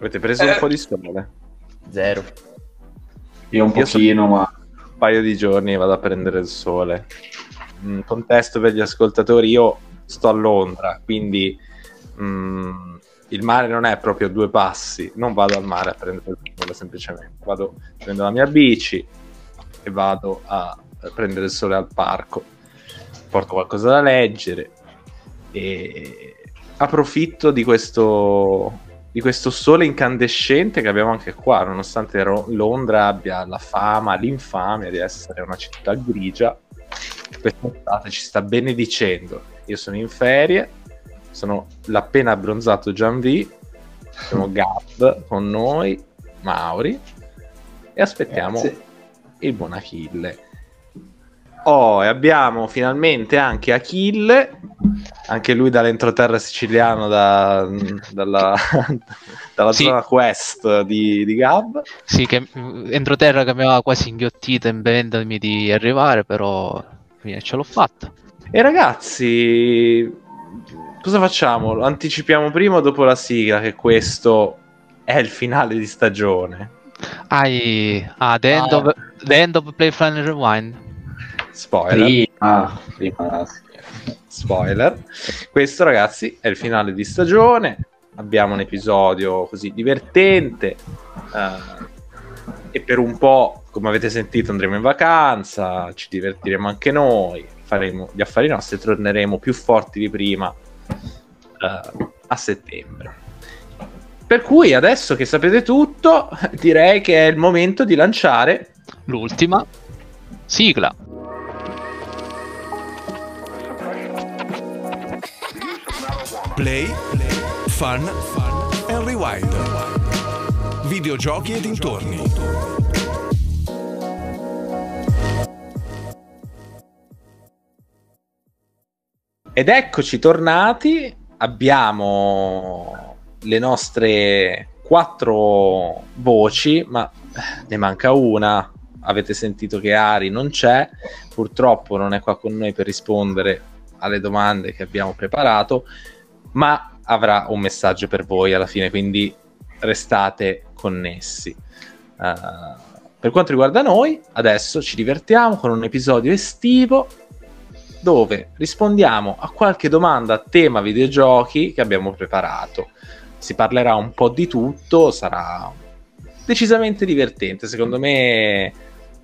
Avete preso un po' di sole? Zero. Io un Io so- pochino, ma Un paio di giorni vado a prendere il sole. Mm, contesto per gli ascoltatori, io sto a Londra, quindi mm, il mare non è proprio a due passi, non vado al mare a prendere il sole semplicemente, vado, prendo la mia bici e vado a prendere il sole al parco, porto qualcosa da leggere e approfitto di questo, di questo sole incandescente che abbiamo anche qua, nonostante Ro- Londra abbia la fama, l'infamia di essere una città grigia, quest'estate ci sta benedicendo. Io sono in ferie, sono l'appena abbronzato Gianvi, abbiamo Gab con noi, Mauri, e aspettiamo Grazie. il buon Achille. Oh, e abbiamo finalmente anche Achille, anche lui dall'entroterra siciliano, da- dalla, dalla Sì. zona quest di, di Gab. Sì, che entroterra che mi aveva quasi inghiottito impedendomi di arrivare, però fine, ce l'ho fatta. E ragazzi, cosa facciamo? Lo anticipiamo prima o dopo la sigla che questo è il finale di stagione? Ah, the end, Ah. of, the end of Play Final Rewind. Spoiler. prima, prima sì. spoiler. Questo, ragazzi, è il finale di stagione. Abbiamo un episodio così divertente. eh, e per un po', come avete sentito, andremo in vacanza. Ci divertiremo anche noi. Faremo gli affari nostri e torneremo più forti di prima eh, a settembre. Per cui adesso che sapete tutto, direi che è il momento di lanciare L'ultima sigla. Play, fun, and rewind. Videogiochi e dintorni. Ed eccoci tornati, abbiamo le nostre quattro voci, ma ne manca una. Avete sentito che Ari non c'è, purtroppo non è qua con noi per rispondere alle domande che abbiamo preparato, ma avrà un messaggio per voi alla fine, quindi restate connessi. Uh, per quanto riguarda noi, adesso ci divertiamo con un episodio estivo dove rispondiamo a qualche domanda a tema videogiochi che abbiamo preparato. Si parlerà un po' di tutto, sarà decisamente divertente. Secondo me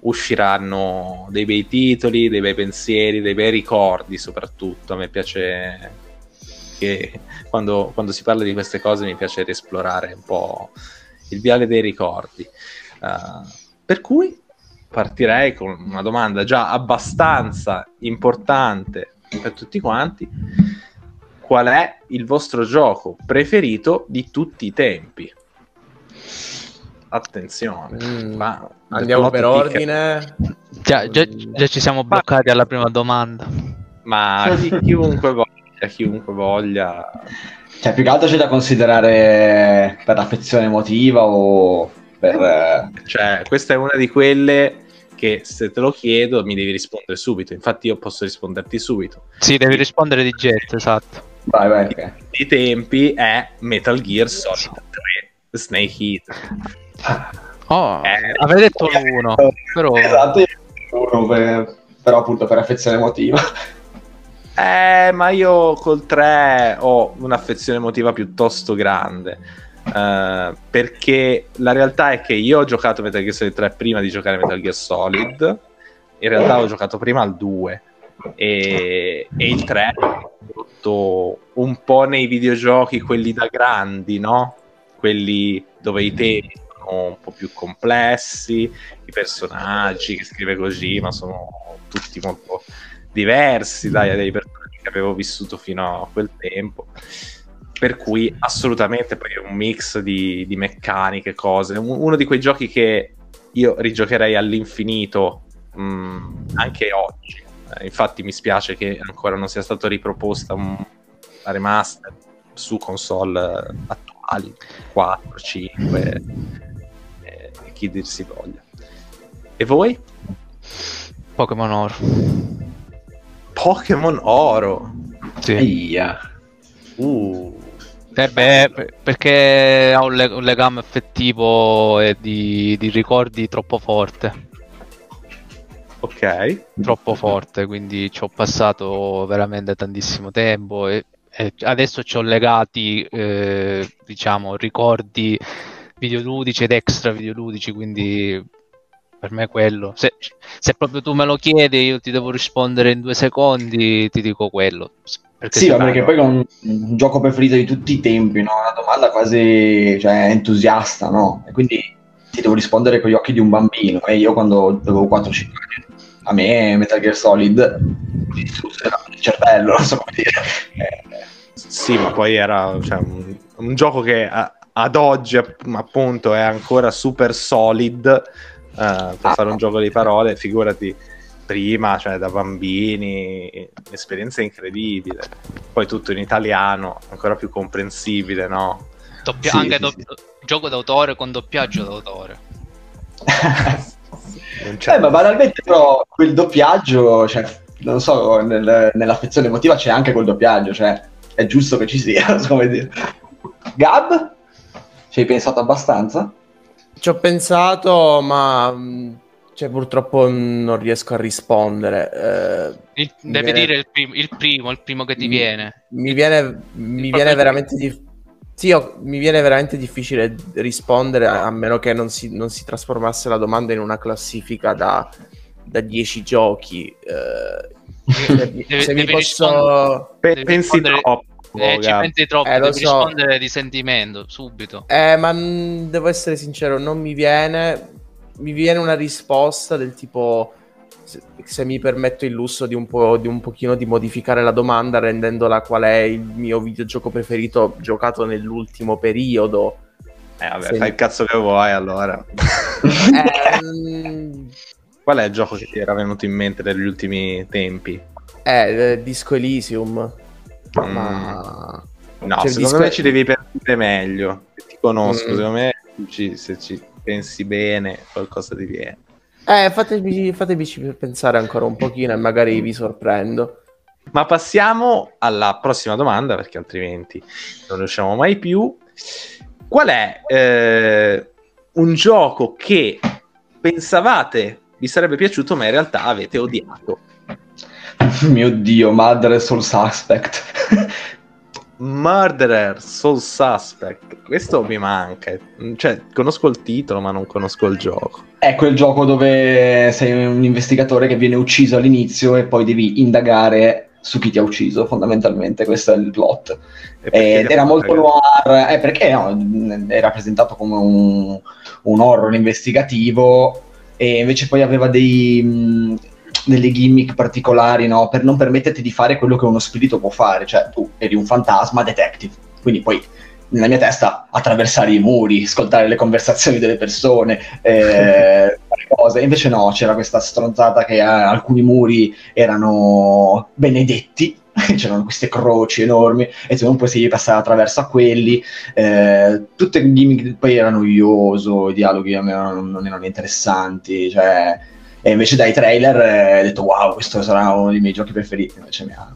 usciranno dei bei titoli, dei bei pensieri, dei bei ricordi soprattutto. A me piace che quando, quando si parla di queste cose mi piace riesplorare un po' il viale dei ricordi. Uh, per cui partirei con una domanda già abbastanza importante per tutti quanti. Qual è il vostro gioco preferito di tutti i tempi? Attenzione, Mm, ma Andiamo per ordine. Già, già- già ci siamo bloccati alla prima domanda. ma chi- chiunque voglia, chiunque voglia. Cioè, più che altro c'è da considerare per l'affezione emotiva o per... eh, Cioè, questa è una di quelle che se te lo chiedo mi devi rispondere subito. Infatti, io posso risponderti subito. Sì, devi rispondere di getto, esatto. Vai, vai, ok. I tempi è Metal Gear Solid 3 Snake Eater. Oh, Eh, avrei detto l'uno, però... Esatto, io uno per- però appunto per affezione emotiva. Eh, ma io col 3 ho un'affezione emotiva piuttosto grande. eh, perché la realtà è che io ho giocato Metal Gear Solid 3 prima di giocare Metal Gear Solid. In realtà ho giocato prima al 2 e, e il 3 ho prodotto un po' nei videogiochi, quelli da grandi, no? Quelli dove i temi sono un po' più complessi, i personaggi che scrive così, ma sono tutti molto diversi dai, dai avevo vissuto fino a quel tempo. Per cui assolutamente poi è un mix di, di meccaniche, cose. Un- uno di quei giochi che io rigiocherei all'infinito mh, anche oggi. Eh, infatti mi spiace che ancora non sia stato riproposta un, una remaster su console eh, attuali 4, 5 eh, chi dir si voglia. E voi? Pokémon Oro. Pokémon Oro. Sì. Eia. Uh, Eh beh, per- perché ha un, le- un legame affettivo e di, di ricordi troppo forte. Ok. Troppo forte, quindi ci ho passato veramente tantissimo tempo e, e adesso ci ho legati, eh, diciamo, ricordi videoludici ed extra videoludici, quindi per me è quello. Se, se proprio tu me lo chiedi, io ti devo rispondere in due secondi, ti dico quello. Perché Sì, perché poi è un, un gioco preferito di tutti i tempi, no? Una domanda quasi cioè, entusiasta, no? E quindi ti devo rispondere con gli occhi di un bambino. E io quando avevo 4-5 anni, a me Metal Gear Solid mi distrussero il cervello, non so come dire. Sì, ma poi era cioè, un, un gioco che a- ad oggi app- appunto è ancora super solid per Ah. fare un gioco di parole, figurati prima, cioè da bambini, un'esperienza incredibile. Poi tutto in italiano, ancora più comprensibile, no? doppia- Sì, anche sì, do- sì. gioco d'autore con doppiaggio d'autore. Non c'è- Eh, ma banalmente però quel doppiaggio, cioè, non so, nel- nell'affezione emotiva c'è anche quel doppiaggio, cioè è giusto che ci sia, so come dire. Gab? Ci hai pensato abbastanza? Ci ho pensato, ma mh, cioè, purtroppo non riesco a rispondere. Eh, Il- Mi devi viene- dire il, prim- il primo, il primo che ti Mm. viene. mi viene, mi viene veramente dif- sì, ho- mi viene veramente difficile rispondere a, a meno che non si, non si trasformasse la domanda in una classifica da, da 10 giochi. Eh, se, Devi- se mi posso... Pe- pensi troppo, Eh, ci pensi troppo, Eh, devi so. rispondere di sentimento, subito. Eh, ma mh, devo essere sincero, non mi viene. Mi viene una risposta del tipo. Se, se mi permetto il lusso di un, po', di un pochino di modificare la domanda rendendola qual è il mio videogioco preferito giocato nell'ultimo periodo. Eh, vabbè, Sì. fai il cazzo che vuoi allora. Eh, Qual è il gioco che ti era venuto in mente negli ultimi tempi? eh, eh, Disco Elysium. Mm. Ma... No, C'è il secondo disco- me ci devi pensare meglio. Ti conosco, Mm. secondo me ci- se ci pensi bene qualcosa ti viene. Eh, fatemi, fatemi pensare ancora un pochino e magari vi sorprendo. Ma passiamo alla prossima domanda perché altrimenti non riusciamo mai più. Qual è eh, un gioco che pensavate vi sarebbe piaciuto ma in realtà avete odiato? Mio dio, Mother Soul Suspect. Murderer Soul Suspect. Questo mi manca. Cioè, conosco il titolo ma non conosco il gioco. È quel gioco dove sei un investigatore che viene ucciso all'inizio e poi devi indagare su chi ti ha ucciso, fondamentalmente, questo è il plot. Ed era molto noir, eh, perché no, era presentato come un, un horror investigativo e invece poi aveva dei, delle gimmick particolari no? per non permetterti di fare quello che uno spirito può fare, cioè tu eri un fantasma detective, quindi poi nella mia testa attraversare i muri, ascoltare le conversazioni delle persone, eh, fare cose. Invece no, c'era questa stronzata che eh, alcuni muri erano benedetti, c'erano queste croci enormi e tu non potevi passare attraverso a quelli. eh, tutte le gimmick poi era noioso, i dialoghi a me non, non erano interessanti, cioè... E invece dai trailer eh, ho detto wow, questo sarà uno dei miei giochi preferiti, invece mi ha...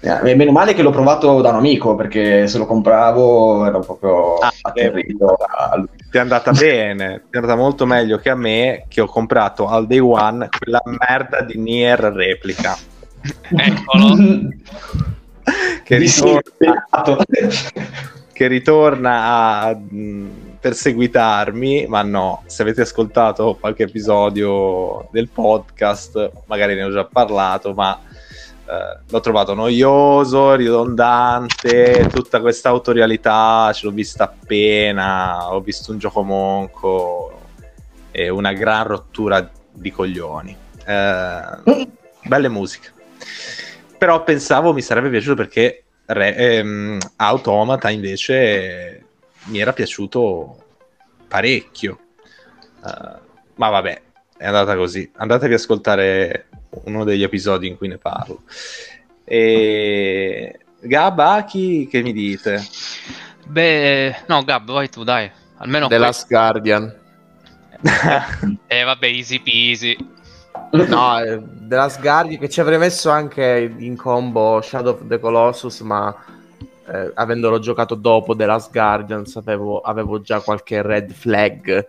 Eh, Meno male che l'ho provato da un amico perché se lo compravo ero proprio Ah, atterrito da. Ti è andata bene, ti è andata molto meglio che a me che ho comprato al day one quella merda di Nier replica Eccolo. che ritorna, peccato. che ritorna a mh, perseguitarmi, ma no, se avete ascoltato qualche episodio del podcast, magari ne ho già parlato, ma eh, l'ho trovato noioso, ridondante, tutta questa autorialità, ce l'ho vista appena, ho visto un gioco monco e una gran rottura di coglioni. Eh, belle musiche. Però pensavo mi sarebbe piaciuto perché Re- ehm, Automata invece mi era piaciuto parecchio. Eh, ma vabbè, è andata così. Andatevi ad ascoltare uno degli episodi in cui ne parlo. E Gabba, chi che mi dite? Beh, no, Gab, vai tu, dai. Almeno The Last Guardian. Eh, vabbè, easy peasy. No, eh, The Last Guardian che ci avrei messo anche in combo Shadow of the Colossus, ma eh, avendolo giocato dopo The Last Guardian, sapevo, avevo già qualche red flag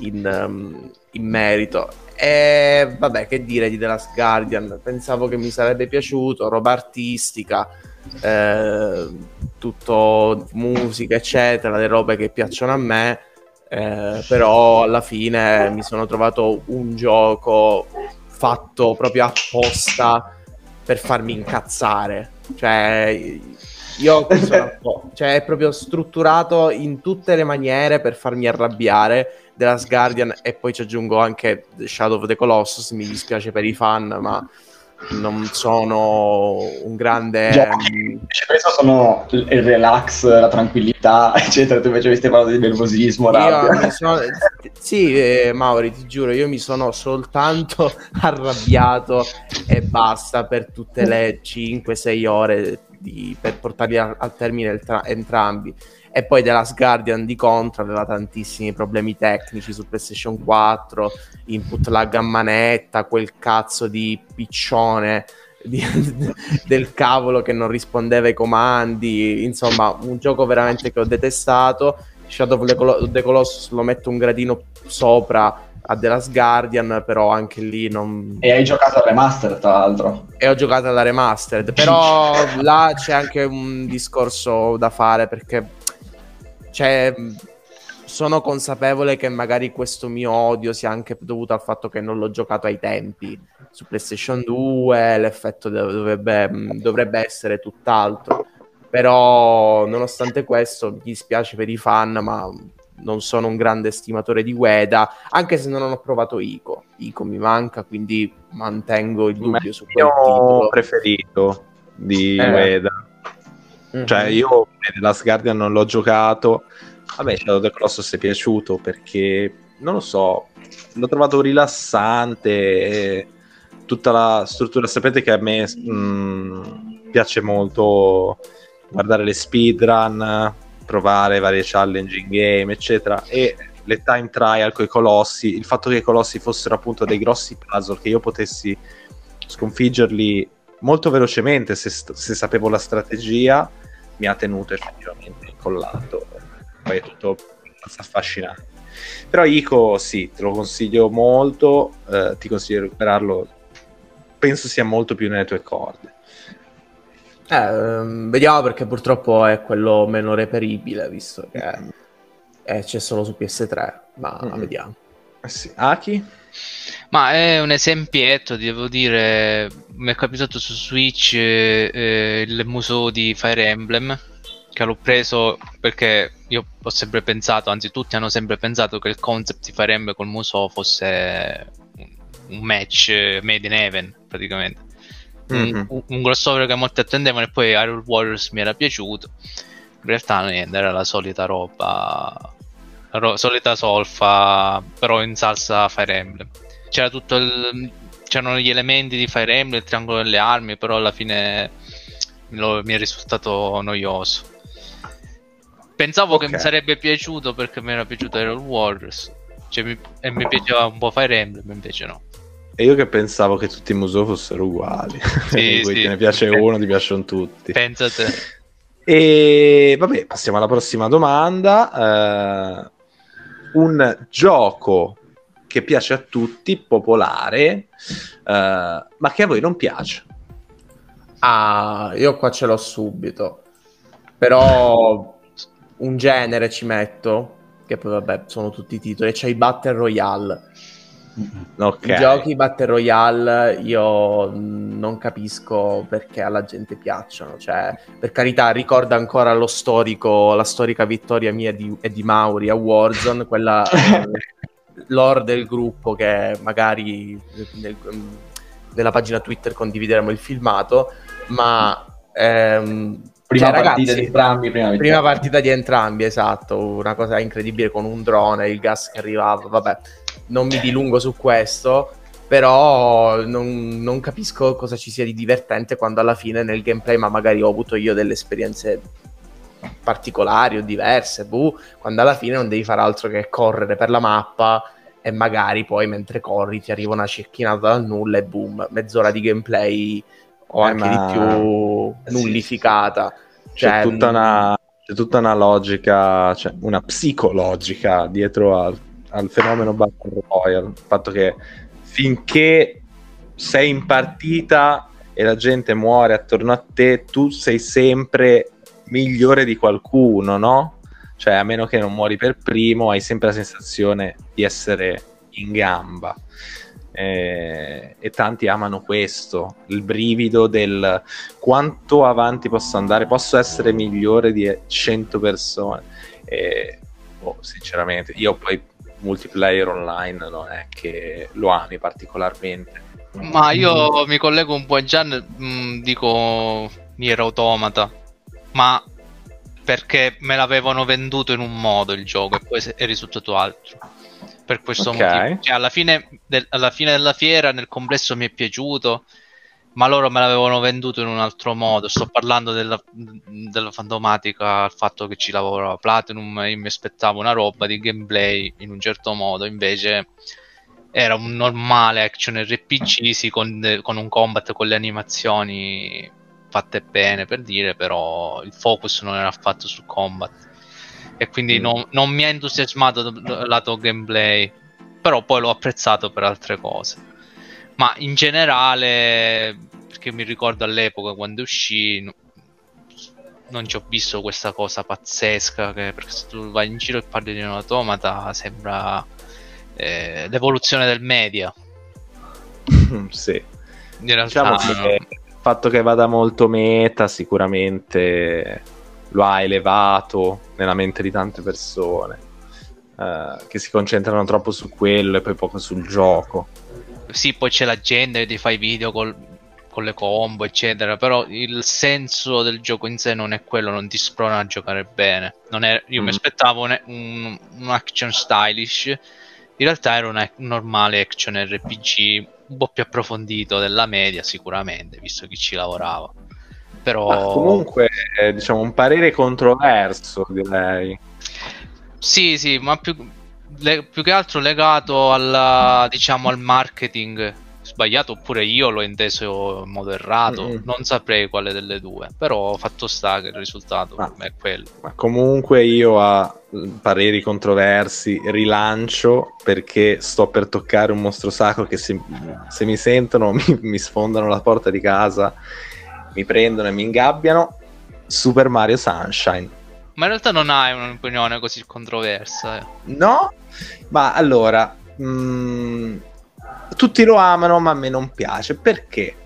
in, um, in merito. E vabbè, che dire di The Last Guardian? Pensavo che mi sarebbe piaciuto, roba artistica, eh, tutto musica, eccetera, le robe che piacciono a me. Eh, però alla fine mi sono trovato un gioco fatto proprio apposta per farmi incazzare. Cioè, io cioè, è proprio strutturato in tutte le maniere per farmi arrabbiare. The Last Guardian e poi ci aggiungo anche Shadow of the Colossus. Mi dispiace per i fan, ma non sono un grande. Già, questo sono il relax, la tranquillità, eccetera. Tu invece mi stai parlando di nervosismo, rabbia. Sono... Sì, eh, Mauri, ti giuro, io mi sono soltanto arrabbiato e basta per tutte le 5-6 ore di... per portarli a... al termine tra... entrambi. E poi The Last Guardian di contro aveva tantissimi problemi tecnici su PlayStation 4, input lag a manetta, quel cazzo di piccione di, del cavolo che non rispondeva ai comandi, insomma un gioco veramente che ho detestato. Shadow of the Colossus lo metto un gradino sopra a The Last Guardian, però anche lì non... E hai giocato alla remastered, tra l'altro. E ho giocato alla remastered, però là c'è anche un discorso da fare perché cioè, sono consapevole che magari questo mio odio sia anche dovuto al fatto che non l'ho giocato ai tempi su PlayStation 2, l'effetto dovrebbe, dovrebbe essere tutt'altro. Però, nonostante questo, mi dispiace per i fan, ma non sono un grande estimatore di Ueda, anche se non ho provato Ico. Ico mi manca, quindi mantengo il dubbio su quel titolo. preferito di eh. Ueda. Mm-hmm. Cioè, io Last Guardian non l'ho giocato. Vabbè, Shadow the Colossus è piaciuto perché, non lo so, l'ho trovato rilassante. Tutta la struttura, sapete che a me mh, mm, piace molto guardare le speedrun, provare varie challenge in game, eccetera. E le time trial con i colossi, il fatto che i colossi fossero appunto dei grossi puzzle che io potessi sconfiggerli molto velocemente se, se sapevo la strategia mi ha tenuto effettivamente incollato. Poi è tutto affascinante. Però Ico sì, te lo consiglio molto, eh, ti consiglio di recuperarlo, penso sia molto più nelle tue corde. Eh, vediamo perché purtroppo è quello meno reperibile, visto che è, c'è solo su PS3, ma mm-hmm. vediamo. Eh sì. Aki? Ma è un esempietto, devo dire, mi è capitato su Switch eh, eh, il museo di Fire Emblem, che l'ho preso perché io ho sempre pensato, anzi tutti hanno sempre pensato che il concept di Fire Emblem col museo fosse un match made in heaven, praticamente. Mm-hmm. Un, un crossover che molti attendevano e poi Iron Warriors mi era piaciuto. In realtà niente, era la solita roba ro- solita solfa, però in salsa Fire Emblem. C'era tutto il, c'erano gli elementi di Fire Emblem, il triangolo delle armi, però alla fine lo, mi è risultato noioso. Pensavo okay. che mi sarebbe piaciuto perché mi era piaciuto Hero Warriors cioè, mi, e mi piaceva un po' Fire Emblem, invece no. E io che pensavo che tutti i musei fossero uguali. Sì, sì. Te ne piace uno, ti piacciono tutti. Pensa te. E vabbè, passiamo alla prossima domanda. Uh, un gioco che piace a tutti, popolare, uh, ma che a voi non piace. Ah, io qua ce l'ho subito. Però un genere ci metto, che poi vabbè sono tutti i titoli, c'è i Battle Royale Okay. I giochi Battle Royale io non capisco perché alla gente piacciono. Cioè, per carità, ricorda ancora lo storico, la storica vittoria mia di, e di Mauri a Warzone, quella lore del gruppo che magari nel, nella pagina Twitter condivideremo il filmato, ma ehm, prima cioè, partita ragazzi, di entrambi. Prima, prima partita di entrambi, esatto, una cosa incredibile con un drone, il gas che arrivava, vabbè non mi dilungo su questo, però non, non, capisco cosa ci sia di divertente quando alla fine nel gameplay, ma magari ho avuto io delle esperienze particolari o diverse, buh, quando alla fine non devi fare altro che correre per la mappa e magari poi mentre corri ti arriva una cecchinata dal nulla e boom, mezz'ora di gameplay o eh, anche ma... di più nullificata. Sì C'è, Cioè, tutta una, c'è tutta una logica, cioè una psicologica dietro al, al fenomeno Battle Royale. Il fatto che finché sei in partita e la gente muore attorno a te, tu sei sempre migliore di qualcuno, no? Cioè, a meno che non muori per primo, hai sempre la sensazione di essere in gamba. Eh, e tanti amano questo, il brivido del quanto avanti posso andare, posso essere migliore di 100 persone. E, boh, sinceramente, io poi multiplayer online non è che lo ami particolarmente. Ma io mi collego un po' a Gian, mh, dico Nier Automata, ma perché me l'avevano venduto in un modo il gioco e poi è risultato altro. Per questo Ok. motivo. Cioè, alla, fine del- alla fine della fiera, nel complesso mi è piaciuto, ma loro me l'avevano venduto in un altro modo. Sto parlando della, della fantomatica, il fatto che ci lavorava Platinum, io mi aspettavo una roba di gameplay in un certo modo, invece era un normale action RPG sì, con, con un combat con le animazioni fatte bene per dire, però il focus non era affatto sul combat e quindi Mm. non, non mi ha entusiasmato lato gameplay, però poi l'ho apprezzato per altre cose. Ma in generale, perché mi ricordo all'epoca quando uscì, no- non ci ho visto questa cosa pazzesca, che, perché se tu vai in giro e parli di un automata sembra eh, l'evoluzione del media. sì. In realtà, Diciamo che il fatto che vada molto meta sicuramente lo ha elevato nella mente di tante persone eh, che si concentrano troppo su quello e poi poco sul gioco. Sì, poi c'è la gente che ti fa i video col- con le combo, eccetera. Però il senso del gioco in sé non è quello, non ti sprona a giocare bene. Non è- io mi Mm. aspettavo un, un- un action stylish. In realtà era un normale action RPG un po' più approfondito della media, sicuramente, visto chi ci lavorava. Però Ma comunque, eh, diciamo, un parere controverso, direi. Sì, sì, ma più, le- più che altro legato alla, diciamo, al marketing sbagliato, oppure io l'ho inteso in modo errato, Mm-mm. non saprei quale delle due, però fatto sta che il risultato Ma- è quello. Ma comunque io a eh, pareri controversi rilancio perché sto per toccare un mostro sacro che se, se mi sentono mi, mi sfondano la porta di casa, mi prendono e mi ingabbiano. Super Mario Sunshine. Ma in realtà non hai un'opinione così controversa. eh. No, ma allora, mm, tutti lo amano, ma a me non piace. Perché?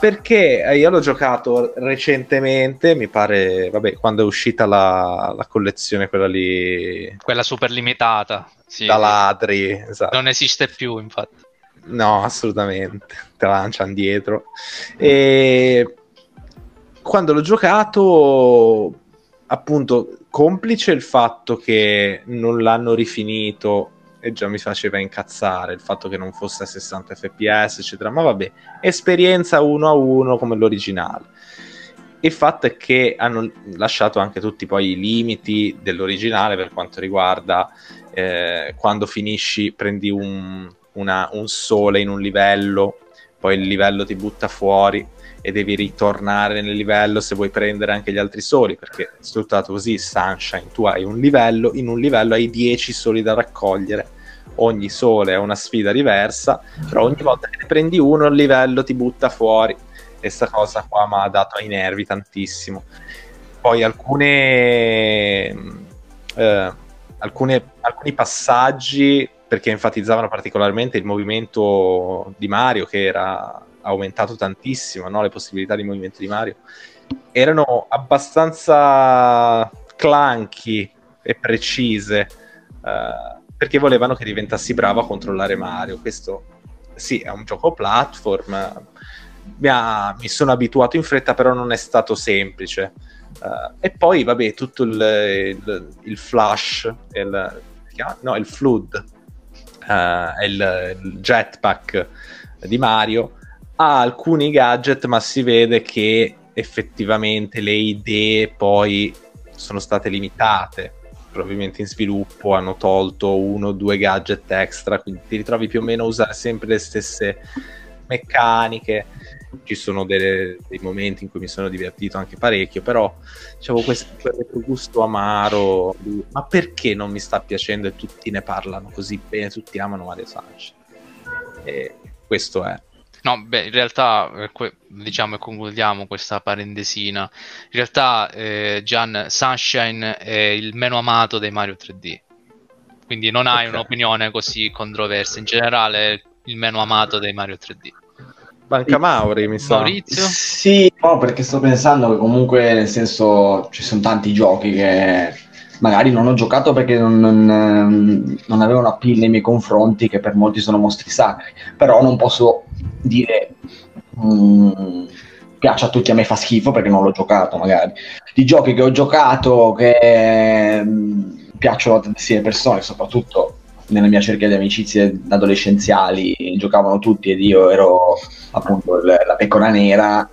Perché eh, io l'ho giocato recentemente, mi pare, vabbè, quando è uscita la, la collezione, quella lì Quella super limitata. Sì, da ladri, esatto. Non esiste più, infatti. No, assolutamente. Te la lanciano dietro. E quando l'ho giocato, appunto, complice il fatto che non l'hanno rifinito e già mi faceva incazzare il fatto che non fosse a 60 fps, eccetera. Ma vabbè, esperienza uno a uno come l'originale. Il fatto è che hanno lasciato anche tutti poi i limiti dell'originale per quanto riguarda eh, quando finisci, prendi un, una- un sole in un livello, poi il livello ti butta fuori e devi ritornare nel livello se vuoi prendere anche gli altri soli, perché strutturato così, Sunshine, tu hai un livello, in un livello hai 10 soli da raccogliere, ogni sole è una sfida diversa, però ogni volta che ne prendi uno il livello ti butta fuori e sta cosa qua mi ha dato ai nervi tantissimo. Poi alcune, eh, alcune- alcuni passaggi, perché enfatizzavano particolarmente il movimento di Mario, che era aumentato tantissimo, no? le possibilità di movimento di Mario, erano abbastanza clunky e precise, eh, perché volevano che diventassi bravo a controllare Mario. Questo sì, è un gioco platform. Mi, ha- mi sono abituato in fretta, però non è stato semplice. Eh, e poi, vabbè, tutto il, il- il flash, il, no, il flood, è il, il jetpack di Mario. Ha alcuni gadget, ma si vede che effettivamente le idee poi sono state limitate. Probabilmente in sviluppo hanno tolto uno o due gadget extra, quindi ti ritrovi più o meno a usare sempre le stesse meccaniche. ci sono delle- dei momenti in cui mi sono divertito anche parecchio, però avevo questo quel retrogusto amaro. ma perché non mi sta piacendo e tutti ne parlano così bene, tutti amano Mario Sunshine? E questo è. No, beh, in realtà, eh, diciamo e concludiamo questa parentesina. In realtà, eh, Gian, Sunshine è il meno amato dei Mario 3D. Quindi non hai Ok. un'opinione così controversa. In generale, è il meno amato dei Mario 3D. Banca Mauri, mi sa. Maurizio? Sì, no, perché sto pensando che comunque, nel senso, ci sono tanti giochi che magari non ho giocato perché non, non, ehm, non avevano appeal nei miei confronti, che per molti sono mostri sacri, però non posso dire mm, piace a tutti, a me fa schifo perché non l'ho giocato magari. Di giochi che ho giocato che mm, piacciono a tantissime persone, soprattutto nella mia cerchia di amicizie adolescenziali, giocavano tutti ed io ero appunto la pecora nera,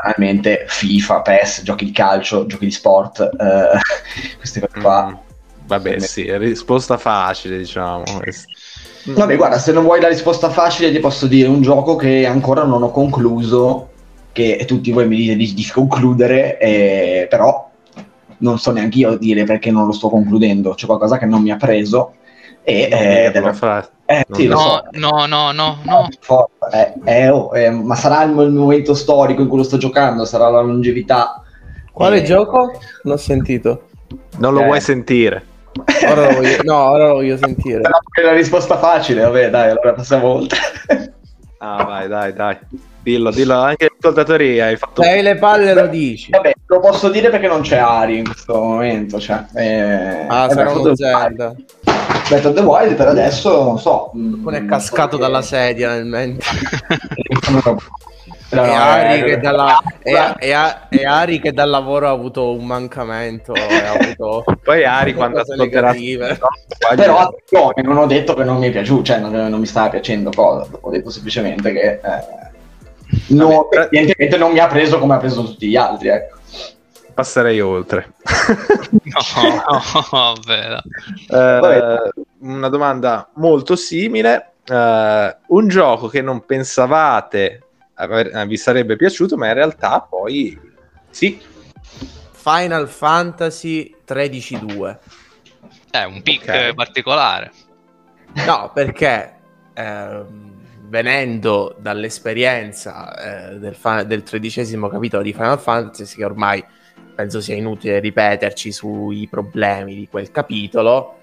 banalmente FIFA, PES, giochi di calcio, giochi di sport, eh, queste cose qua. Mm, Vabbè, sì, risposta facile, diciamo. Vabbè, guarda, se non vuoi la risposta facile, ti posso dire un gioco che ancora non ho concluso, che tutti voi mi dite di, di concludere, eh, però non so neanche io dire perché non lo sto concludendo. C'è qualcosa che non mi ha preso. E, Non eh, dirlo, fra- eh, sì, No, so. no, no, no, no. Eh, eh, oh, eh, ma sarà il, momento storico in cui lo sto giocando, sarà la longevità. Quale Eh, gioco? Non ho sentito. Non lo Eh. vuoi sentire? Ora lo voglio, no, ora lo voglio sentire. Però è la risposta facile, vabbè, dai, allora passiamo oltre. Ah, vai, dai, dai. Dillo, dillo anche agli ascoltatori. Hai fatto Dai le palle lo dici. Vabbè, lo posso dire perché non c'è Ari in questo momento. Cioè, eh, Ah, eh, sarà uno. Zelda. Breath of the Wild per adesso non so. Qualcuno è cascato dalla sedia nel mentre. Però, e, Ari eh, che dalla- e- e- e Ari che dal lavoro ha avuto un mancamento. ha avuto Poi Ari quando cose ascolterà. Però attenzione, non ho detto che non mi è piaciuto, cioè non, non mi stava piacendo cosa, ho detto semplicemente che eh, no, evidentemente non mi ha preso come ha preso tutti gli altri, ecco. Passerei oltre. No, no, vero. Eh, una domanda molto simile. Eh, un gioco che non pensavate aver- eh, vi sarebbe piaciuto, ma in realtà poi sì. Final Fantasy 13-2. È un pick Ok. particolare. No, perché ehm, venendo dall'esperienza eh, del, fa- del tredicesimo capitolo di Final Fantasy, che ormai penso sia inutile ripeterci sui problemi di quel capitolo,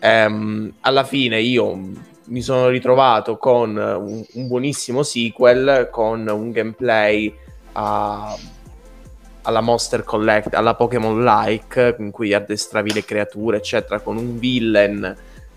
ehm, alla fine io mi sono ritrovato con un, un buonissimo sequel, con un gameplay a- alla Monster Collect, alla Pokémon like, in cui addestravi le creature, eccetera, con un villain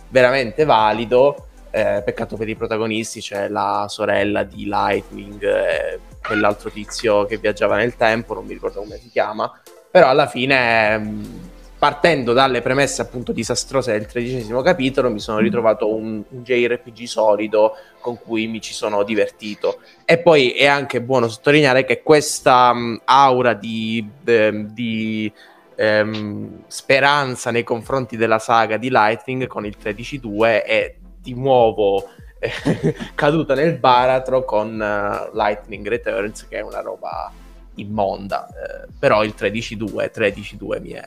veramente valido. Eh, peccato per i protagonisti, c'è la sorella di Lightning, eh, quell'altro tizio che viaggiava nel tempo, non mi ricordo come si chiama. Però alla fine, mh, partendo dalle premesse appunto disastrose del tredicesimo capitolo, mi sono ritrovato un, un JRPG solido con cui mi ci sono divertito. E poi è anche buono sottolineare che questa mh, aura di, de- di, ehm, speranza nei confronti della saga di Lightning con il 13.2 è di nuovo eh, caduta nel baratro con eh, Lightning Returns che è una roba immonda eh, però il 13.2 13.2 mi è,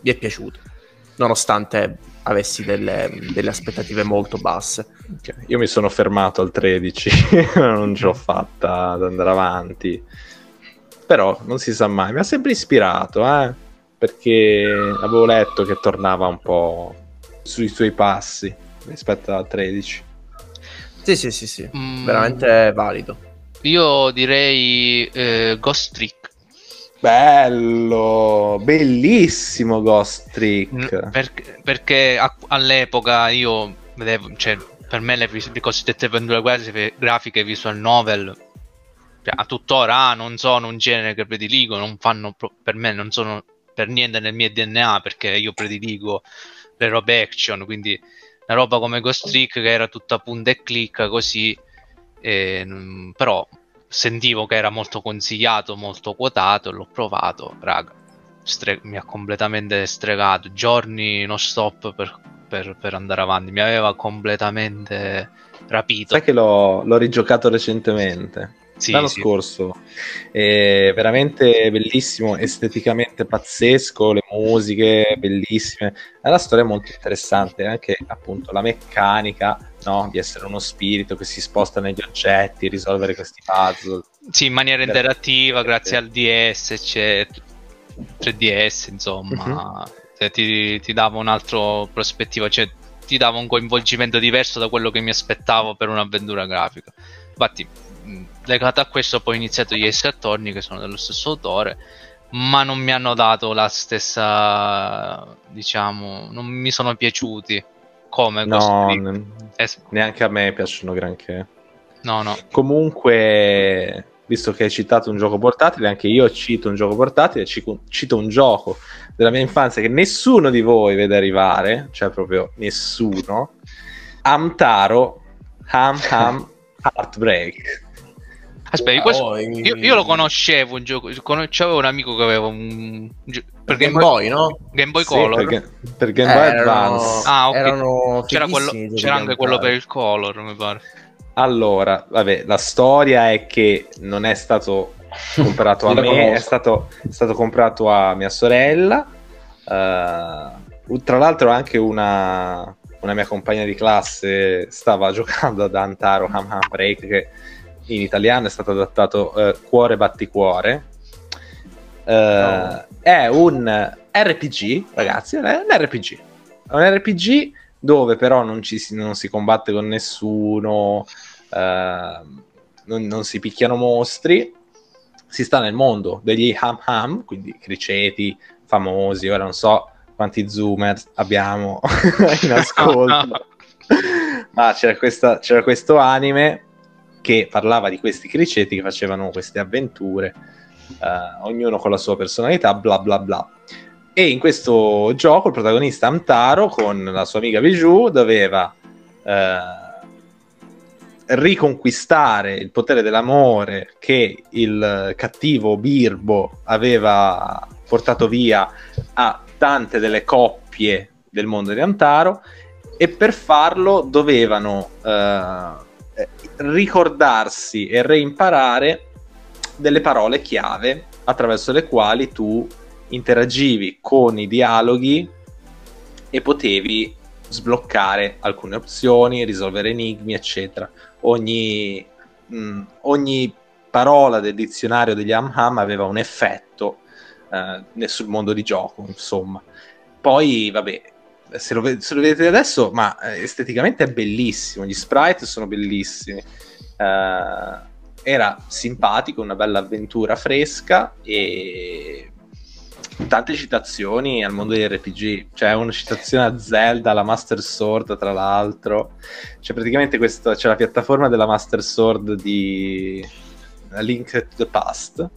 mi è piaciuto nonostante avessi delle, delle aspettative molto basse Ok, Io mi sono fermato al 13, non ce l'ho fatta ad andare avanti. Però non si sa mai, mi ha sempre ispirato, eh, perché avevo letto che tornava un po' sui suoi passi rispetto al 13. sì sì sì sì Mm, veramente valido Io direi eh, Ghost Trick. Bello, bellissimo Ghost Trick. Perché, perché a- all'epoca io vedevo, cioè, per me le, le cosiddette avventure grafiche, visual novel, cioè, a tuttora ah, non sono un genere che prediligo, non fanno per me non sono per niente nel mio DNA perché io prediligo le robe action, quindi una roba come Ghost Trick che era tutta punta e clicca così, e, mm, però sentivo che era molto consigliato, molto quotato, l'ho provato, raga, stre- mi ha completamente stregato, giorni non stop per, per- per andare avanti, mi aveva completamente rapito. Sai che l'ho, l'ho rigiocato recentemente. Sì, l'anno sì. scorso. È veramente bellissimo, esteticamente pazzesco, le musiche bellissime. È una storia molto interessante, anche appunto la meccanica no? di essere uno spirito che si sposta negli oggetti, risolvere questi puzzle. Sì, in maniera interattiva, grazie al DS, c'è 3DS, insomma, Cioè, ti, ti dava un altro prospettiva, cioè ti dava un coinvolgimento diverso da quello che mi aspettavo per un'avventura grafica. Infatti, legato a questo, poi ho iniziato gli Ace Attorney, che sono dello stesso autore, ma non mi hanno dato la stessa, diciamo, non mi sono piaciuti come No, costruiti. n- Es- neanche a me piacciono granché. no, no. Comunque, visto che hai citato un gioco portatile, anche io cito un gioco portatile, cito un gioco della mia infanzia che nessuno di voi vede arrivare, cioè proprio nessuno. Amtaro Ham Ham Heartbreak. Aspetta, Ah, questo- io, io lo conoscevo un gioco, conoscevo c'avevo un amico che aveva un, un per Game Boy, no? Game Boy Sì, Color. per, Ga- per Game Boy erano, Advance. Ah, ok. erano C'era, quello- c'era anche quello per il Color, mi pare. Allora, vabbè, la storia è che non è stato comprato a me, è stato, è stato comprato a mia sorella. Eh, tra l'altro, anche una, una mia compagna di classe stava giocando ad Antaro Ham Ham Break, che in italiano è stato adattato eh, Cuore Batticuore. No. È un RPG, ragazzi, è un RPG. È un RPG dove però non, ci si, non si combatte con nessuno, eh, non, non si picchiano mostri, si sta nel mondo degli Ham Ham, quindi criceti famosi, ora non so quanti zoomer abbiamo in ascolto, ma c'era, questa- c'era questo anime che parlava di questi criceti che facevano queste avventure, eh, ognuno con la sua personalità, bla bla bla. E in questo gioco il protagonista Amtaro con la sua amica Bijou doveva eh, riconquistare il potere dell'amore che il cattivo Birbo aveva portato via a tante delle coppie del mondo di Amtaro e per farlo dovevano eh, ricordarsi e reimparare delle parole chiave attraverso le quali tu interagivi con i dialoghi e potevi sbloccare alcune opzioni, risolvere enigmi, eccetera. Ogni, mh, ogni parola del dizionario degli Ham Ham aveva un effetto eh, sul mondo di gioco, insomma. Poi, vabbè, se lo, se lo vedete adesso, ma eh, esteticamente è bellissimo, gli sprite sono bellissimi. Eh, era simpatico, una bella avventura fresca e tante citazioni al mondo degli RPG. C'è una citazione a Zelda, la Master Sword, tra l'altro. C'è praticamente questo, c'è la piattaforma della Master Sword di A Link to the Past.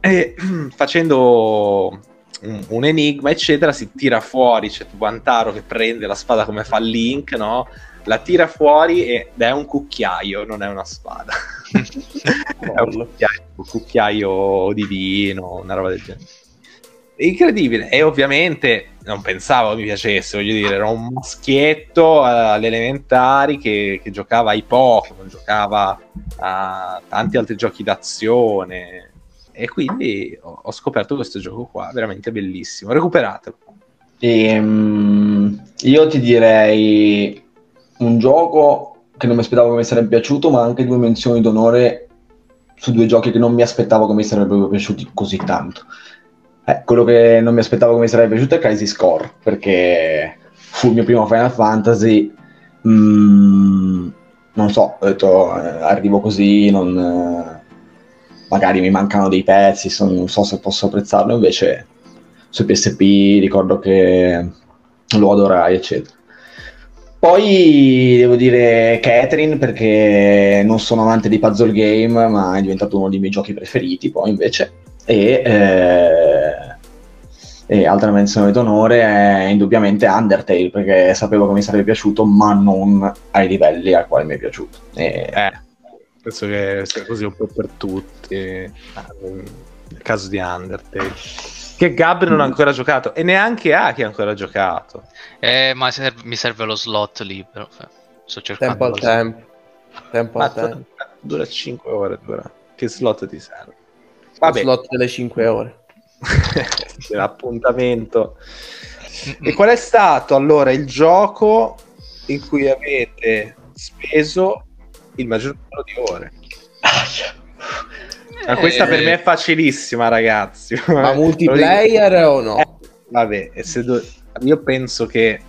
E facendo un, un enigma, eccetera, si tira fuori. C'è tipo Antaro che prende la spada come fa Link, no? La tira fuori ed è un cucchiaio, non è una spada. un cucchiaio, un cucchiaio divino, una roba del genere. Incredibile, e ovviamente non pensavo mi piacesse, voglio dire, era un maschietto alle elementari che, che giocava ai Pokémon, giocava a tanti altri giochi d'azione e quindi ho, ho scoperto questo gioco qua, veramente bellissimo. Recuperatelo. Ehm, io ti direi un gioco che non mi aspettavo che mi sarebbe piaciuto, ma anche due menzioni d'onore su due giochi che non mi aspettavo che mi sarebbero piaciuti così tanto. Eh, quello che non mi aspettavo che mi sarebbe piaciuto è Crisis Core, perché fu il mio primo Final Fantasy. Mm, non so, ho detto, eh, arrivo così, non, eh, magari mi mancano dei pezzi, son- non so se posso apprezzarlo, invece su PSP ricordo che lo adorai, eccetera. Poi devo dire Catherine perché non sono amante di puzzle game, ma è diventato uno dei miei giochi preferiti, poi invece. E, eh, e altra menzione d'onore è indubbiamente Undertale, perché sapevo che mi sarebbe piaciuto, ma non ai livelli al quale mi è piaciuto. E- Eh, penso che sia così un po' per tutti. Nel caso di Undertale. Che Gab non ha ancora giocato e neanche Aki ha ancora giocato. Eh, ma serve- mi serve lo slot libero. Sto cercando. Tempo al lo- tempo. Tempo al tempo. dura 5 ore. Dura. che slot ti serve? Vabbè. slot delle 5 ore. L'appuntamento. E qual è stato allora il gioco in cui avete speso il maggior numero di ore? Ma questa per me è facilissima, ragazzi. Ma multiplayer o no? Eh, vabbè, do... io penso che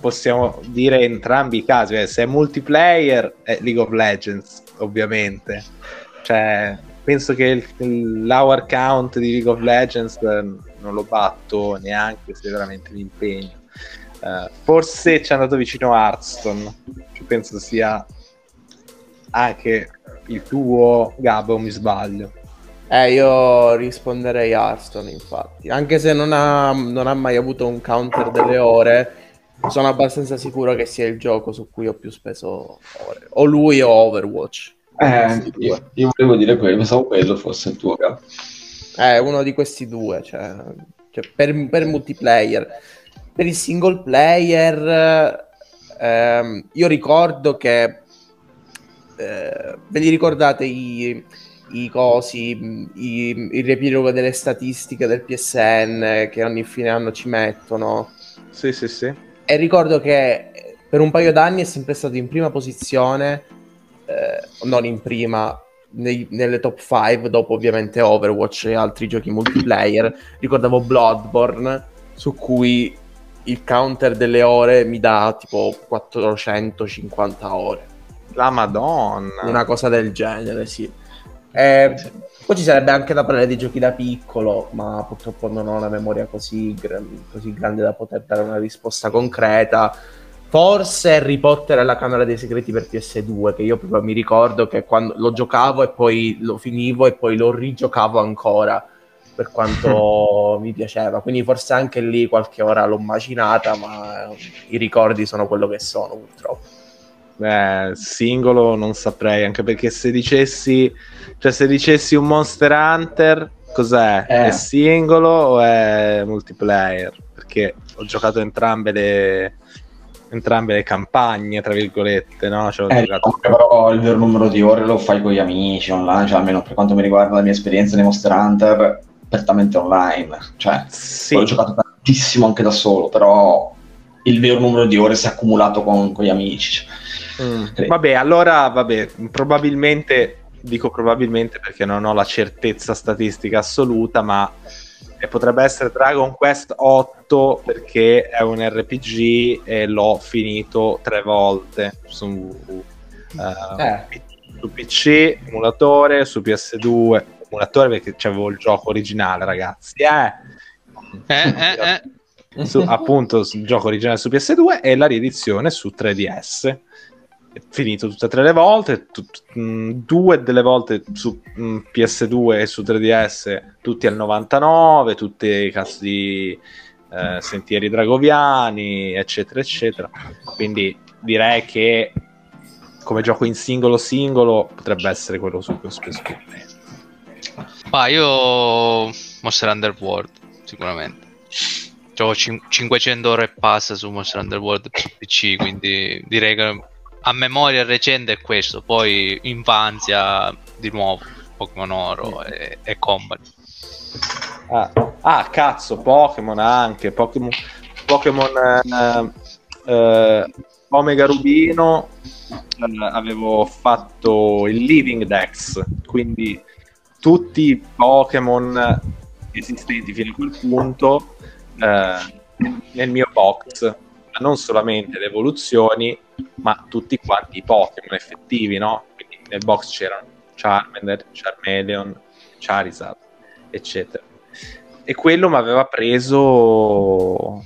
possiamo dire entrambi i casi. Eh, se è multiplayer, è League of Legends, ovviamente. Cioè, penso che il, l'hour count di League of Legends eh, non lo batto neanche se veramente mi impegno. Uh, forse ci è andato vicino Hearthstone, penso sia anche il tuo Gabo, mi sbaglio. Eh, io risponderei Hearthstone, infatti. Anche se non ha, non ha mai avuto un counter delle ore, sono abbastanza sicuro che sia il gioco su cui ho più speso ore. O lui o Overwatch. Eh, io, io, volevo dire quello, pensavo quello fosse il tuo capo. Eh, uno di questi due, cioè, cioè per, per, multiplayer. Per il single player, ehm, io ricordo che, eh, ve li ricordate i, i cosi, i, il riepilogo delle statistiche del PSN che ogni fine anno ci mettono? Sì, sì, sì. E ricordo che per un paio d'anni è sempre stato in prima posizione eh, non in prima, nei, nelle top 5, dopo ovviamente Overwatch e altri giochi multiplayer, ricordavo Bloodborne, su cui il counter delle ore mi dà tipo 450 ore. La Madonna! Una cosa del genere, sì. Eh, poi ci sarebbe anche da parlare di giochi da piccolo, ma purtroppo non ho una memoria così, così grande da poter dare una risposta concreta. Forse Harry Potter e la Camera dei Segreti per PS2, che io proprio mi ricordo che quando lo giocavo e poi lo finivo e poi lo rigiocavo ancora per quanto mi piaceva. Quindi forse anche lì qualche ora l'ho macinata, ma i ricordi sono quello che sono purtroppo. Beh, singolo non saprei, anche perché se dicessi, cioè se dicessi un Monster Hunter, cos'è? Eh. È singolo o è multiplayer? Perché ho giocato entrambe le entrambe le campagne, tra virgolette, no? Cioè, eh, diciamo però il vero numero di ore lo fai con gli amici online, cioè almeno per quanto mi riguarda la mia esperienza nei Monster Hunter, apertamente online. Cioè, sì. ho giocato tantissimo anche da solo, però il vero numero di ore si è accumulato con, con gli amici. Mm. Vabbè, allora, vabbè, probabilmente, dico probabilmente perché non ho la certezza statistica assoluta, ma e potrebbe essere Dragon Quest 8 perché è un RPG e l'ho finito tre volte su, uh, eh. su PC, emulatore, su PS2, emulatore perché c'avevo il gioco originale ragazzi. Eh. Eh, eh, eh. Su, appunto il gioco originale su PS2 e la riedizione su 3DS finito tutte e tre le volte, tut, mh, mm, due delle volte su mh, mm, PS2 e su 3DS, tutti al 99, tutti i cazzo di eh, sentieri dragoviani, eccetera, eccetera. Quindi direi che come gioco in singolo singolo potrebbe essere quello su cui ho speso più tempo. Ma io Monster Underworld, sicuramente. Gioco 500 ore e passa su Monster Underworld su PC, quindi direi che a memoria recente è questo, poi infanzia di nuovo, Pokémon Oro e, e Combat. Ah, ah, cazzo, Pokémon anche, Pokémon, Pokémon eh, eh, Omega Rubino eh, avevo fatto il Living Dex, quindi tutti i Pokémon esistenti fino a quel punto eh, nel mio box, non solamente le evoluzioni, ma tutti quanti i Pokémon effettivi, no? Quindi nel box c'erano Charmander, Charmeleon, Charizard, eccetera. E quello mi aveva preso